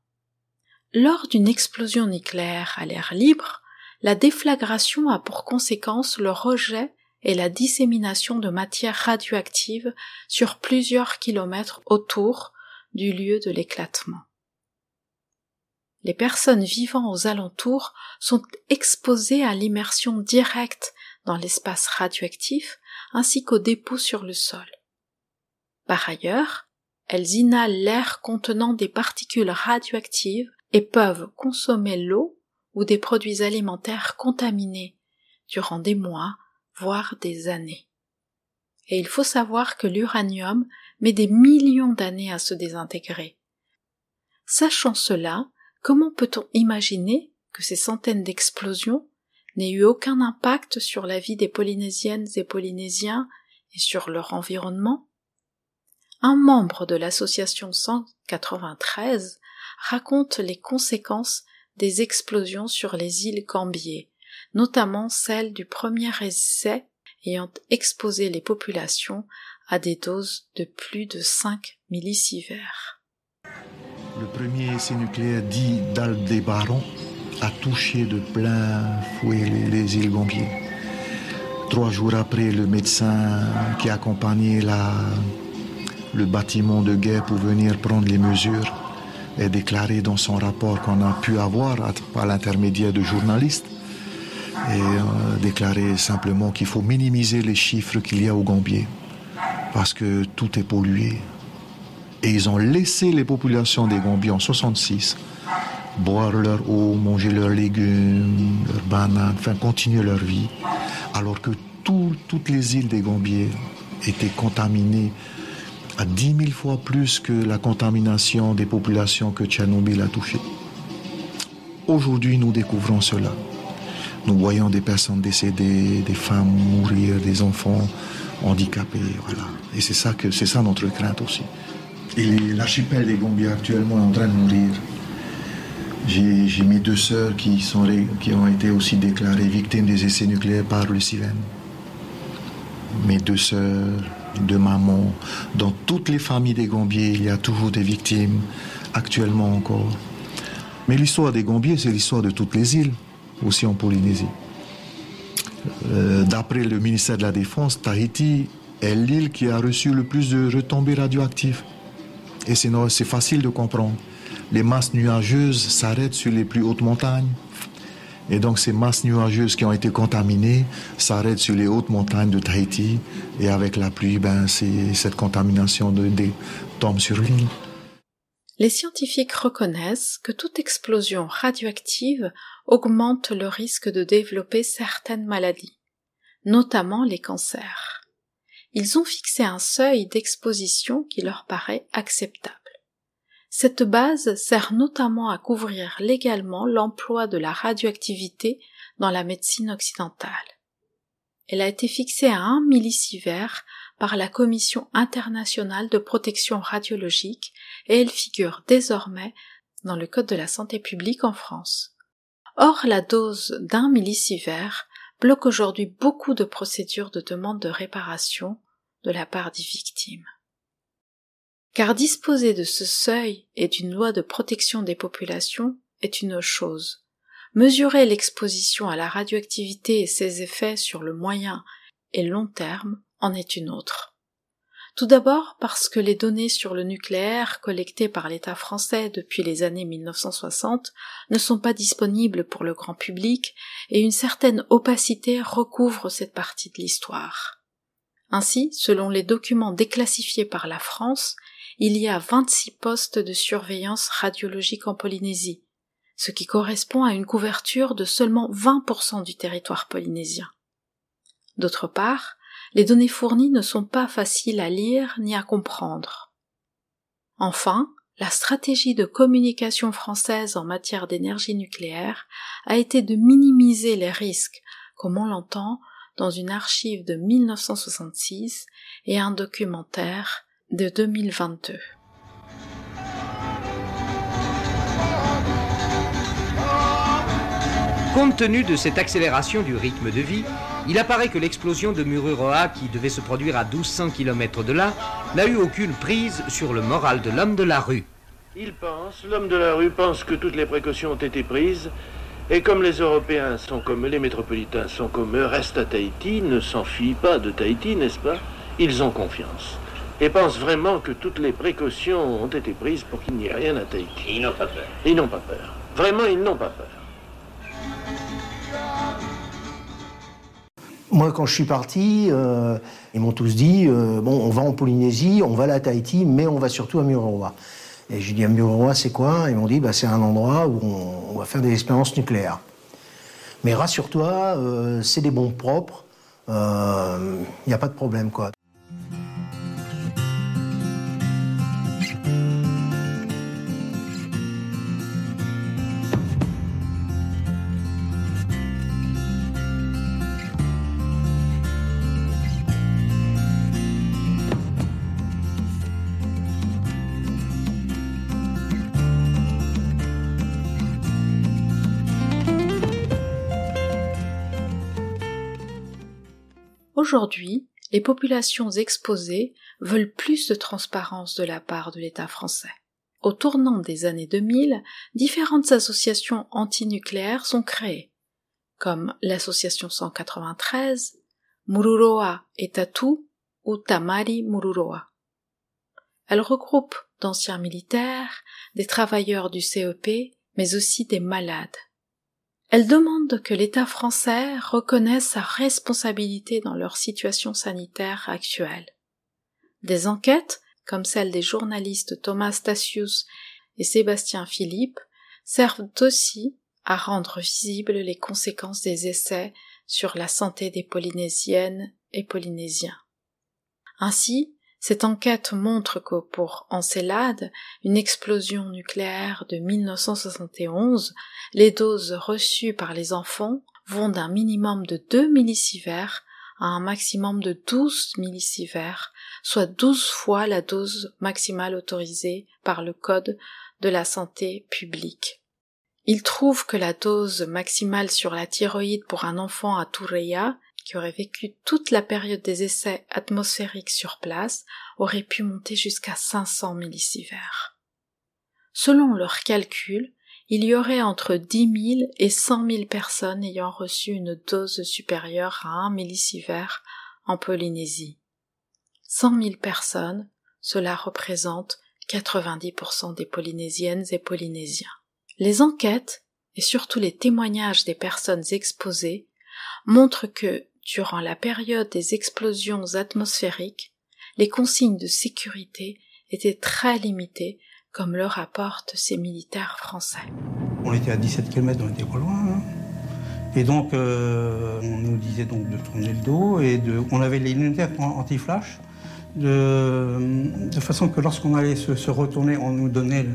Lors d'une explosion nucléaire à l'air libre, la déflagration a pour conséquence le rejet et la dissémination de matières radioactives sur plusieurs kilomètres autour du lieu de l'éclatement. Les personnes vivant aux alentours sont exposées à l'immersion directe dans l'espace radioactif ainsi qu'aux dépôts sur le sol. Par ailleurs, elles inhalent l'air contenant des particules radioactives et peuvent consommer l'eau ou des produits alimentaires contaminés durant des mois, voire des années. Et il faut savoir que l'uranium met des millions d'années à se désintégrer. Sachant cela, comment peut-on imaginer que ces centaines d'explosions n'aient eu aucun impact sur la vie des Polynésiennes et Polynésiens et sur leur environnement? Un membre de l'association 193 raconte les conséquences des explosions sur les îles Gambier, notamment celle du premier essai ayant exposé les populations à des doses de plus de 5 millisieverts. Le premier essai nucléaire dit d'Aldébaran a touché de plein fouet les, les îles Gambier. Trois jours après, le médecin qui accompagnait le bâtiment de guerre pour venir prendre les mesures est déclaré dans son rapport qu'on a pu avoir à- par l'intermédiaire de journalistes et euh, déclaré simplement qu'il faut minimiser les chiffres qu'il y a au Gambier parce que tout est pollué. Et ils ont laissé les populations des Gambiers en 66 boire leur eau, manger leurs légumes, leurs bananes, enfin continuer leur vie, alors que tout- toutes les îles des Gambiers étaient contaminées à 10 000 fois plus que la contamination des populations que Tchernobyl a touchées. Aujourd'hui, nous découvrons cela. Nous voyons des personnes décédées, des femmes mourir, des enfants handicapés, voilà. Et c'est ça c'est ça notre crainte aussi. Et l'archipel des Gambiers actuellement est en train de mourir. J'ai mes deux sœurs qui, sont, qui ont été aussi déclarées victimes des essais nucléaires par le CIVEN. Mes deux sœurs, deux mamans. Dans toutes les familles des Gambiers, il y a toujours des victimes, actuellement encore. Mais l'histoire des Gambiers, c'est l'histoire de toutes les îles, aussi en Polynésie. Euh, D'après le ministère de la Défense, Tahiti est l'île qui a reçu le plus de retombées radioactives. Et c'est facile de comprendre. Les masses nuageuses s'arrêtent sur les plus hautes montagnes. Et donc ces masses nuageuses qui ont été contaminées s'arrêtent sur les hautes montagnes de Tahiti. Et avec la pluie, ben, cette contamination de- tombe sur l'île. Les scientifiques reconnaissent que toute explosion radioactive augmente le risque de développer certaines maladies, notamment les cancers. Ils ont fixé un seuil d'exposition qui leur paraît acceptable. Cette base sert notamment à couvrir légalement l'emploi de la radioactivité dans la médecine occidentale. Elle a été fixée à 1 millisievert par la Commission internationale de protection radiologique et elle figure désormais dans le Code de la santé publique en France. Or, la dose d'un millisievert bloque aujourd'hui beaucoup de procédures de demande de réparation de la part des victimes. Car disposer de ce seuil et d'une loi de protection des populations est une chose. Mesurer l'exposition à la radioactivité et ses effets sur le moyen et long terme en est une autre. Tout d'abord parce que les données sur le nucléaire collectées par l'État français depuis les années 1960 ne sont pas disponibles pour le grand public et une certaine opacité recouvre cette partie de l'histoire. Ainsi, selon les documents déclassifiés par la France, il y a 26 postes de surveillance radiologique en Polynésie, ce qui correspond à une couverture de seulement 20% du territoire polynésien. D'autre part, les données fournies ne sont pas faciles à lire ni à comprendre. Enfin, la stratégie de communication française en matière d'énergie nucléaire a été de minimiser les risques, comme on l'entend dans une archive de 1966 et un documentaire de 2022. Compte tenu de cette accélération du rythme de vie, il apparaît que l'explosion de Mururoa, qui devait se produire à 1200 km de là, n'a eu aucune prise sur le moral de l'homme de la rue. Il pense, l'homme de la rue pense que toutes les précautions ont été prises, et comme les Européens sont comme eux, les métropolitains sont comme eux, restent à Tahiti, ne s'enfuient pas de Tahiti, n'est-ce pas? Ils ont confiance. Et pensent vraiment que toutes les précautions ont été prises pour qu'il n'y ait rien à Tahiti. Ils n'ont pas peur. Ils n'ont pas peur. Vraiment, ils n'ont pas peur. Moi, quand je suis parti, euh, ils m'ont tous dit euh, bon, on va en Polynésie, on va à Tahiti, mais on va surtout à Mururoa. Et j'ai dit à Mururoa, c'est quoi? Ils m'ont dit bah, c'est un endroit où on, va faire des expériences nucléaires. Mais rassure-toi, euh, c'est des bombes propres, il n'y a pas de problème, quoi. Aujourd'hui, les populations exposées veulent plus de transparence de la part de l'État français. Au tournant des années 2000, différentes associations antinucléaires sont créées, comme l'association 193, Mururoa et Tatu ou Tamari Mururoa. Elle regroupe d'anciens militaires, des travailleurs du CEP, mais aussi des malades. Elle demande que l'État français reconnaisse sa responsabilité dans leur situation sanitaire actuelle. Des enquêtes, comme celle des journalistes Thomas Stasius et Sébastien Philippe, servent aussi à rendre visibles les conséquences des essais sur la santé des Polynésiennes et Polynésiens. Ainsi, cette enquête montre que pour Encelade, une explosion nucléaire de 1971, les doses reçues par les enfants vont d'un minimum de 2 millisieverts à un maximum de 12 millisieverts, soit 12 fois la dose maximale autorisée par le Code de la santé publique. Il trouve que la dose maximale sur la thyroïde pour un enfant à Toureya qui aurait vécu toute la période des essais atmosphériques sur place aurait pu monter jusqu'à 500 millisieverts. Selon leurs calculs, il y aurait entre 10 000 et 100 000 personnes ayant reçu une dose supérieure à 1 millisievert en Polynésie. 100 000 personnes, cela représente 90% des Polynésiennes et Polynésiens. Les enquêtes, et surtout les témoignages des personnes exposées, montrent que, durant la période des explosions atmosphériques, les consignes de sécurité étaient très limitées, comme le rapportent ces militaires français. On était à 17 km, on était pas loin. Hein. Et donc, euh, on nous disait donc de tourner le dos et de, on avait les lunettes anti-flash. De, façon que lorsqu'on allait se, retourner, on nous donnait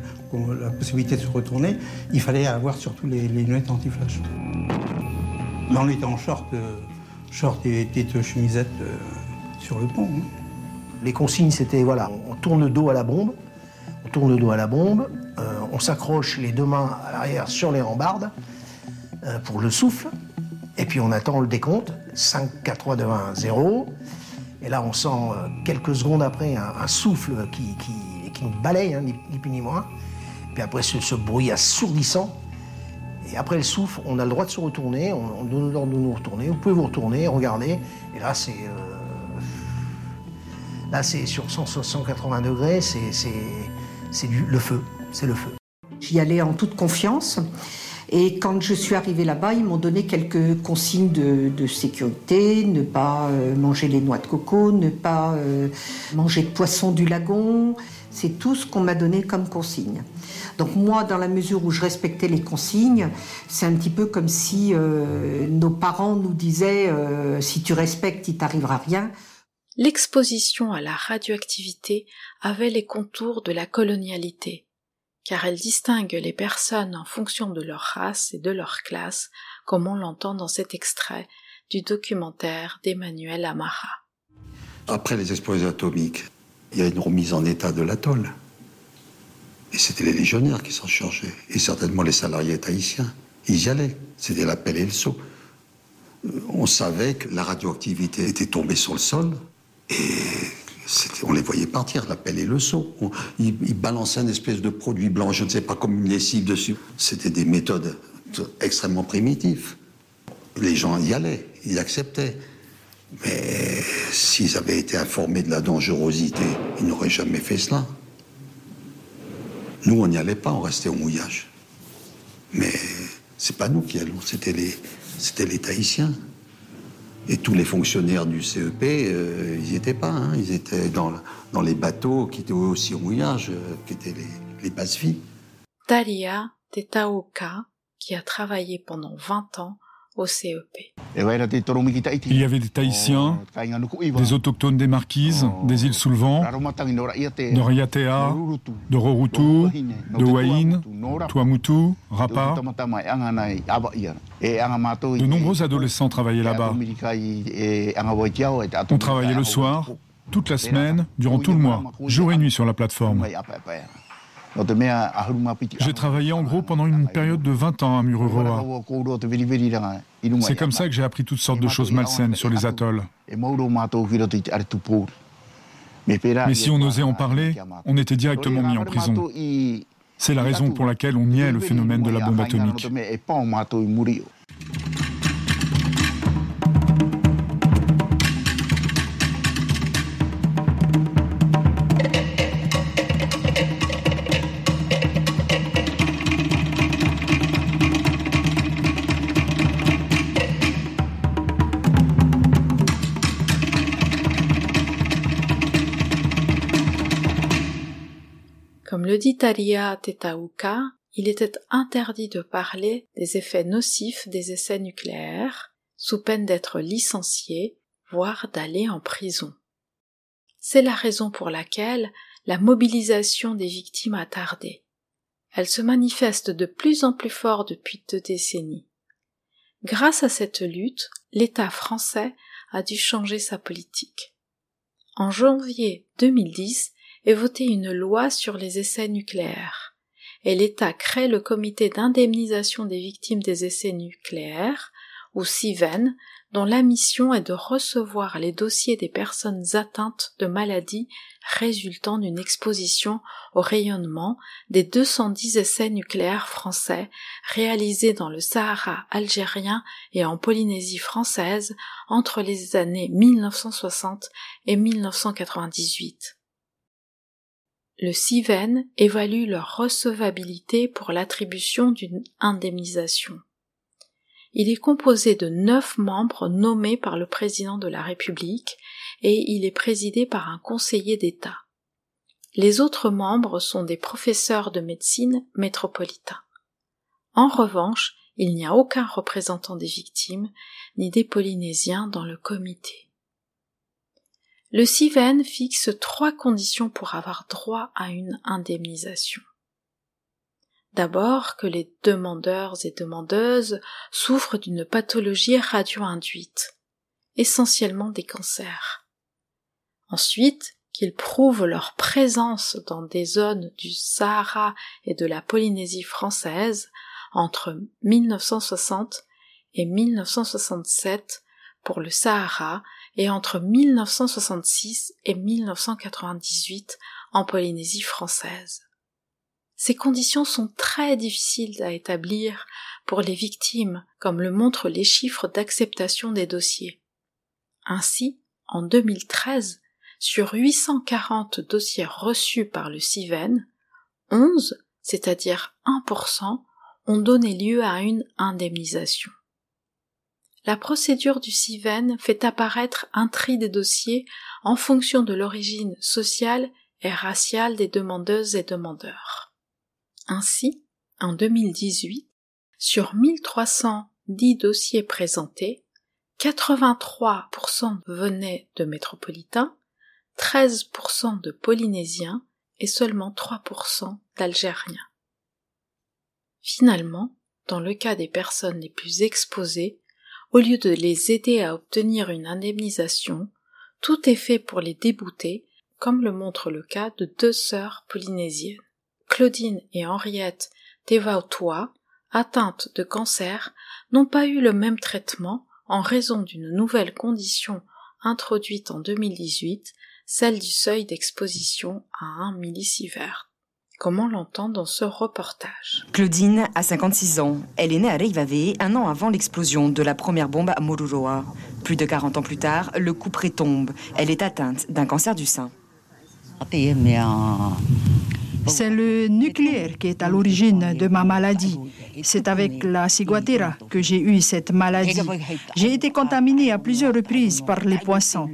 la possibilité de se retourner, il fallait avoir surtout les, lunettes anti-flash. On était en short, euh, short et petites chemisettes euh, sur le pont. Hein. Les consignes, c'était voilà, on tourne le dos à la bombe, on tourne le dos à la bombe, euh, on s'accroche les deux mains à l'arrière sur les rambardes euh, pour le souffle, et puis on attend le décompte, 5, 4, 3, 2, 1, 0. Et là, on sent quelques secondes après un, souffle qui, nous balaye, hein, ni, plus ni moins. Puis après, ce, bruit assourdissant. Et après le souffle, on a le droit de se retourner, on, on donne l'ordre de nous retourner. Vous pouvez vous retourner, regarder. Et là, c'est. Euh, là, c'est sur 100, 180 degrés, c'est le feu. C'est le feu. J'y allais en toute confiance. Et quand je suis arrivée là-bas, ils m'ont donné quelques consignes de, de sécurité, ne pas euh, manger les noix de coco, ne pas euh, manger de poisson du lagon. C'est tout ce qu'on m'a donné comme consigne. Donc moi, dans la mesure où je respectais les consignes, c'est un petit peu comme si euh, nos parents nous disaient euh, si tu respectes, il t'arrivera rien. L'exposition à la radioactivité avait les contours de la colonialité car elle distingue les personnes en fonction de leur race et de leur classe, comme on l'entend dans cet extrait du documentaire d'Emmanuel Amara. Après les explosions atomiques, il y a une remise en état de l'atoll. Et c'était les légionnaires qui s'en chargeaient, et certainement les salariés tahitiens. Ils y allaient, c'était l'appel et le saut. On savait que la radioactivité était tombée sur le sol, et on les voyait partir, la pelle et le seau. Ils, balançaient une espèce de produit blanc, je ne sais pas, comme une lessive dessus. C'était des méthodes extrêmement primitives. Les gens y allaient, ils acceptaient. Mais s'ils avaient été informés de la dangerosité, ils n'auraient jamais fait cela. Nous, on n'y allait pas, on restait au mouillage. Mais c'est pas nous qui allons, c'était les, c'était les Tahitiens. Et tous les fonctionnaires du CEP, euh, ils n'y étaient pas. Hein. Ils étaient dans, dans, les bateaux qui étaient aussi au mouillage, euh, qui étaient les, les bases-vies. Talia Tetaoka, qui a travaillé pendant 20 ans au CEP. Il y avait des Tahitiens, des autochtones des Marquises, des îles Soulevent, de Raiatea, de Rorutu, de Waïn, Tuamutu, Rapa. De nombreux adolescents travaillaient là-bas. On travaillait le soir, toute la semaine, durant tout le mois, jour et nuit sur la plateforme. J'ai travaillé en gros pendant une période de 20 ans à Mururoa. C'est comme ça que j'ai appris toutes sortes de choses malsaines sur les atolls. Mais si on osait en parler, on était directement mis en prison. C'est la raison pour laquelle on niait le phénomène de la bombe atomique. Comme le dit Talia Tetaouka, il était interdit de parler des effets nocifs des essais nucléaires, sous peine d'être licencié, voire d'aller en prison. C'est la raison pour laquelle la mobilisation des victimes a tardé. Elle se manifeste de plus en plus fort depuis deux décennies. Grâce à cette lutte, l'État français a dû changer sa politique. En janvier 2010, est votée une loi sur les essais nucléaires, et l'État crée le comité d'indemnisation des victimes des essais nucléaires, ou CIVEN, dont la mission est de recevoir les dossiers des personnes atteintes de maladies résultant d'une exposition au rayonnement des 210 essais nucléaires français réalisés dans le Sahara algérien et en Polynésie française entre les années 1960 et 1998 le CIVEN évalue leur recevabilité pour l'attribution d'une indemnisation. Il est composé de neuf membres nommés par le président de la République et il est présidé par un conseiller d'État. Les autres membres sont des professeurs de médecine métropolitains. En revanche, il n'y a aucun représentant des victimes ni des Polynésiens dans le comité. Le CIVEN fixe trois conditions pour avoir droit à une indemnisation. D'abord que les demandeurs et demandeuses souffrent d'une pathologie radio-induite, essentiellement des cancers. Ensuite, qu'ils prouvent leur présence dans des zones du Sahara et de la Polynésie française entre 1960 et 1967 pour le Sahara et entre 1966 et 1998 en Polynésie française. Ces conditions sont très difficiles à établir pour les victimes, comme le montrent les chiffres d'acceptation des dossiers. Ainsi, en 2013, sur 840 dossiers reçus par le CIVEN, 11, c'est-à-dire 1%, ont donné lieu à une indemnisation. La procédure du CIVEN fait apparaître un tri des dossiers en fonction de l'origine sociale et raciale des demandeuses et demandeurs. Ainsi, en 2018, sur 1310 dossiers présentés, 83% venaient de métropolitains, 13% de Polynésiens et seulement 3% d'Algériens. Finalement, dans le cas des personnes les plus exposées, au lieu de les aider à obtenir une indemnisation, tout est fait pour les débouter, comme le montre le cas de deux sœurs polynésiennes. Claudine et Henriette Tevautoa, atteintes de cancer, n'ont pas eu le même traitement en raison d'une nouvelle condition introduite en 2018, celle du seuil d'exposition à un millisievert. Comme on l'entend dans ce reportage? Claudine a 56 ans. Elle est née à Reivave un an avant l'explosion de la première bombe à Moruroa. Plus de 40 ans plus tard, le coup tombe. Elle est atteinte d'un cancer du sein. C'est le nucléaire qui est à l'origine de ma maladie. C'est avec la ciguatera que j'ai eu cette maladie. J'ai été contaminée à plusieurs reprises par les poissons.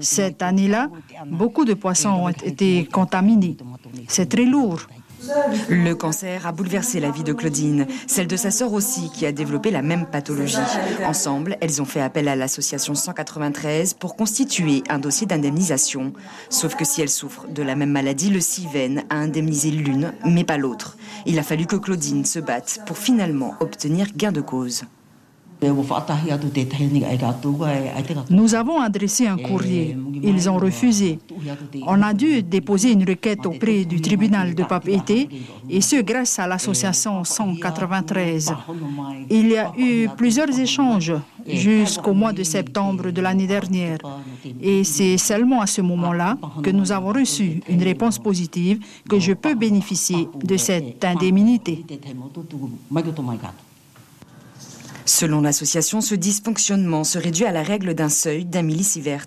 Cette année-là, beaucoup de poissons ont été contaminés. C'est très lourd. Le cancer a bouleversé la vie de Claudine, celle de sa sœur aussi qui a développé la même pathologie. Ensemble, elles ont fait appel à l'association 193 pour constituer un dossier d'indemnisation. Sauf que si elles souffrent de la même maladie, le CIVEN a indemnisé l'une, mais pas l'autre. Il a fallu que Claudine se batte pour finalement obtenir gain de cause. Nous avons adressé un courrier. Ils ont refusé. On a dû déposer une requête auprès du tribunal de Papeete et ce grâce à l'association 193. Il y a eu plusieurs échanges jusqu'au mois de septembre de l'année dernière. Et c'est seulement à ce moment-là que nous avons reçu une réponse positive que je peux bénéficier de cette indemnité. Selon l'association, ce dysfonctionnement se réduit à la règle d'un seuil d'un millisievert.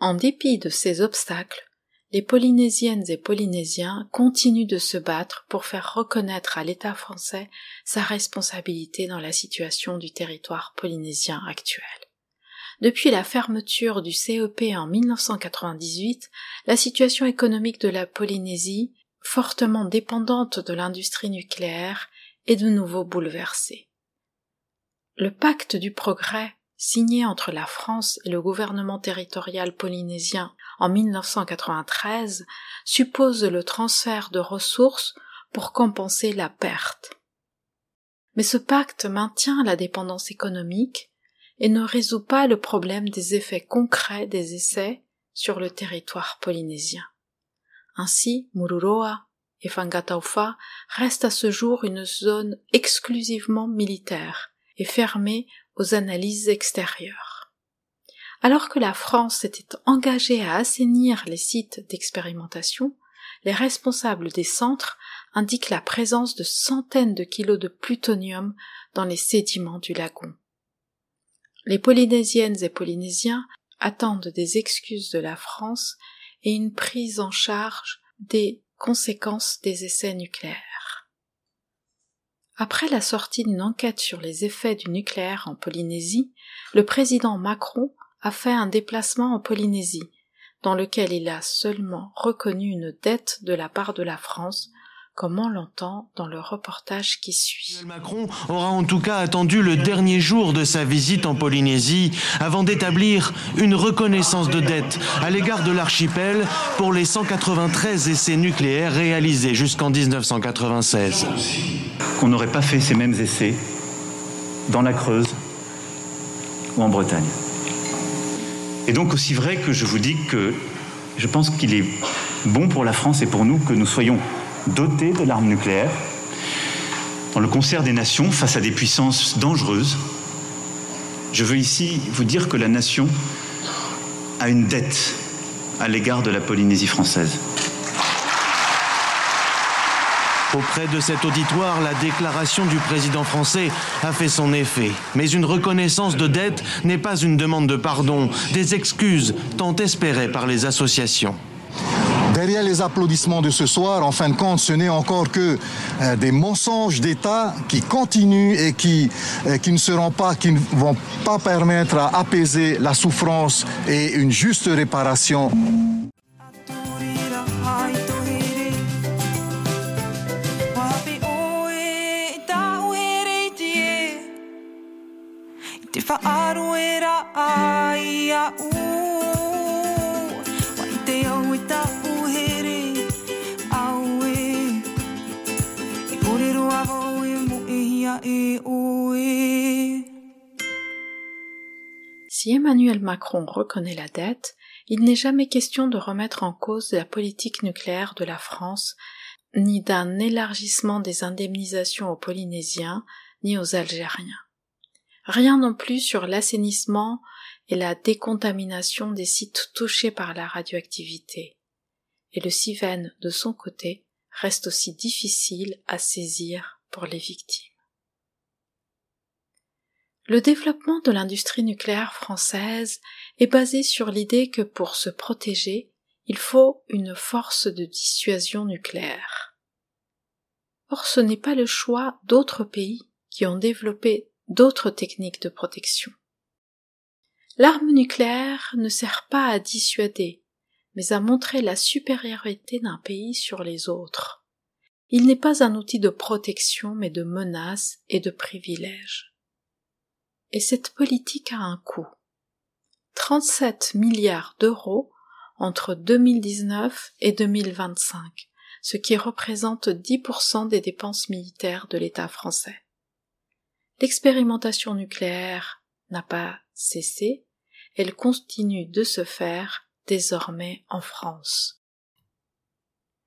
En dépit de ces obstacles, les Polynésiennes et Polynésiens continuent de se battre pour faire reconnaître à l'État français sa responsabilité dans la situation du territoire polynésien actuel. Depuis la fermeture du CEP en 1998, la situation économique de la Polynésie, fortement dépendante de l'industrie nucléaire, est de nouveau bouleversée. Le pacte du progrès signé entre la France et le gouvernement territorial polynésien en 1993 suppose le transfert de ressources pour compenser la perte. Mais ce pacte maintient la dépendance économique et ne résout pas le problème des effets concrets des essais sur le territoire polynésien. Ainsi, Mururoa et Fangataufa restent à ce jour une zone exclusivement militaire et fermée aux analyses extérieures. Alors que la France s'était engagée à assainir les sites d'expérimentation, les responsables des centres indiquent la présence de centaines de kilos de plutonium dans les sédiments du lagon. Les Polynésiennes et Polynésiens attendent des excuses de la France et une prise en charge des conséquences des essais nucléaires. Après la sortie d'une enquête sur les effets du nucléaire en Polynésie, le président Macron a fait un déplacement en Polynésie, dans lequel il a seulement reconnu une dette de la part de la France comme on l'entend dans le reportage qui suit. Macron aura en tout cas attendu le dernier jour de sa visite en Polynésie avant d'établir une reconnaissance de dette à l'égard de l'archipel pour les 193 essais nucléaires réalisés jusqu'en 1996. Qu'on n'aurait pas fait ces mêmes essais dans la Creuse ou en Bretagne. Et donc aussi vrai que je vous dis que je pense qu'il est bon pour la France et pour nous que nous soyons dotés de l'arme nucléaire, dans le concert des nations face à des puissances dangereuses. Je veux ici vous dire que la nation a une dette à l'égard de la Polynésie française. Auprès de cet auditoire, la déclaration du président français a fait son effet. Mais une reconnaissance de dette n'est pas une demande de pardon, des excuses tant espérées par les associations. Derrière les applaudissements de ce soir, en fin de compte, ce n'est encore que euh, des mensonges d'État qui continuent et qui, euh, qui ne seront pas, qui ne vont pas permettre à apaiser la souffrance et une juste réparation. Si Emmanuel Macron reconnaît la dette, il n'est jamais question de remettre en cause la politique nucléaire de la France, ni d'un élargissement des indemnisations aux Polynésiens, ni aux Algériens. Rien non plus sur l'assainissement et la décontamination des sites touchés par la radioactivité. Et le CIVEN, de son côté, reste aussi difficile à saisir pour les victimes. Le développement de l'industrie nucléaire française est basé sur l'idée que pour se protéger, il faut une force de dissuasion nucléaire. Or ce n'est pas le choix d'autres pays qui ont développé d'autres techniques de protection. L'arme nucléaire ne sert pas à dissuader, mais à montrer la supériorité d'un pays sur les autres. Il n'est pas un outil de protection, mais de menace et de privilège. Et cette politique a un coût. 37 milliards d'euros entre 2019 et 2025, ce qui représente 10% des dépenses militaires de l'État français. L'expérimentation nucléaire n'a pas cessé, elle continue de se faire désormais en France.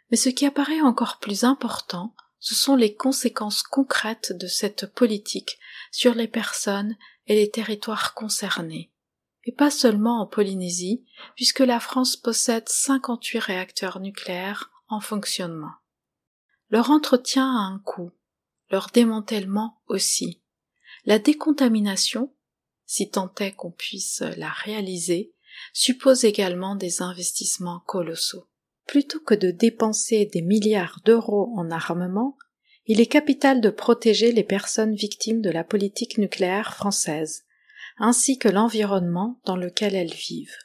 Mais ce qui apparaît encore plus important, ce sont les conséquences concrètes de cette politique sur les personnes et les territoires concernés, et pas seulement en Polynésie, puisque la France possède 58 réacteurs nucléaires en fonctionnement. Leur entretien a un coût, leur démantèlement aussi. La décontamination, si tant est qu'on puisse la réaliser, suppose également des investissements colossaux. Plutôt que de dépenser des milliards d'euros en armement, il est capital de protéger les personnes victimes de la politique nucléaire française, ainsi que l'environnement dans lequel elles vivent.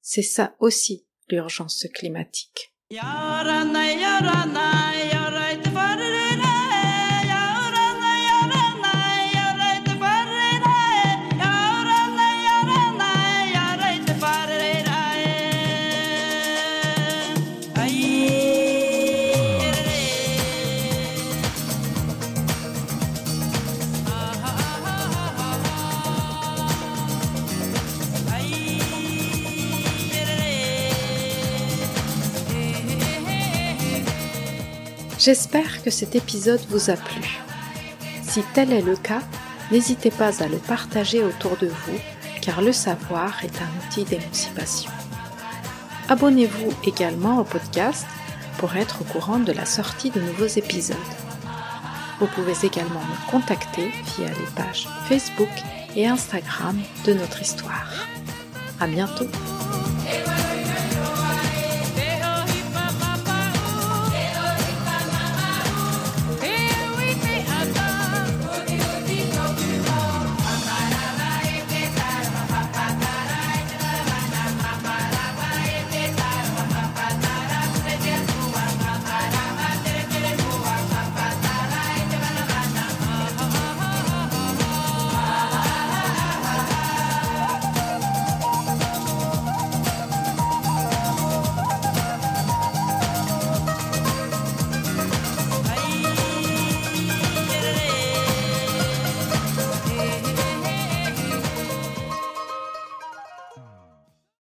C'est ça aussi l'urgence climatique. J'espère que cet épisode vous a plu. Si tel est le cas, n'hésitez pas à le partager autour de vous, car le savoir est un outil d'émancipation. Abonnez-vous également au podcast pour être au courant de la sortie de nouveaux épisodes. Vous pouvez également me contacter via les pages Facebook et Instagram de notre histoire. À bientôt!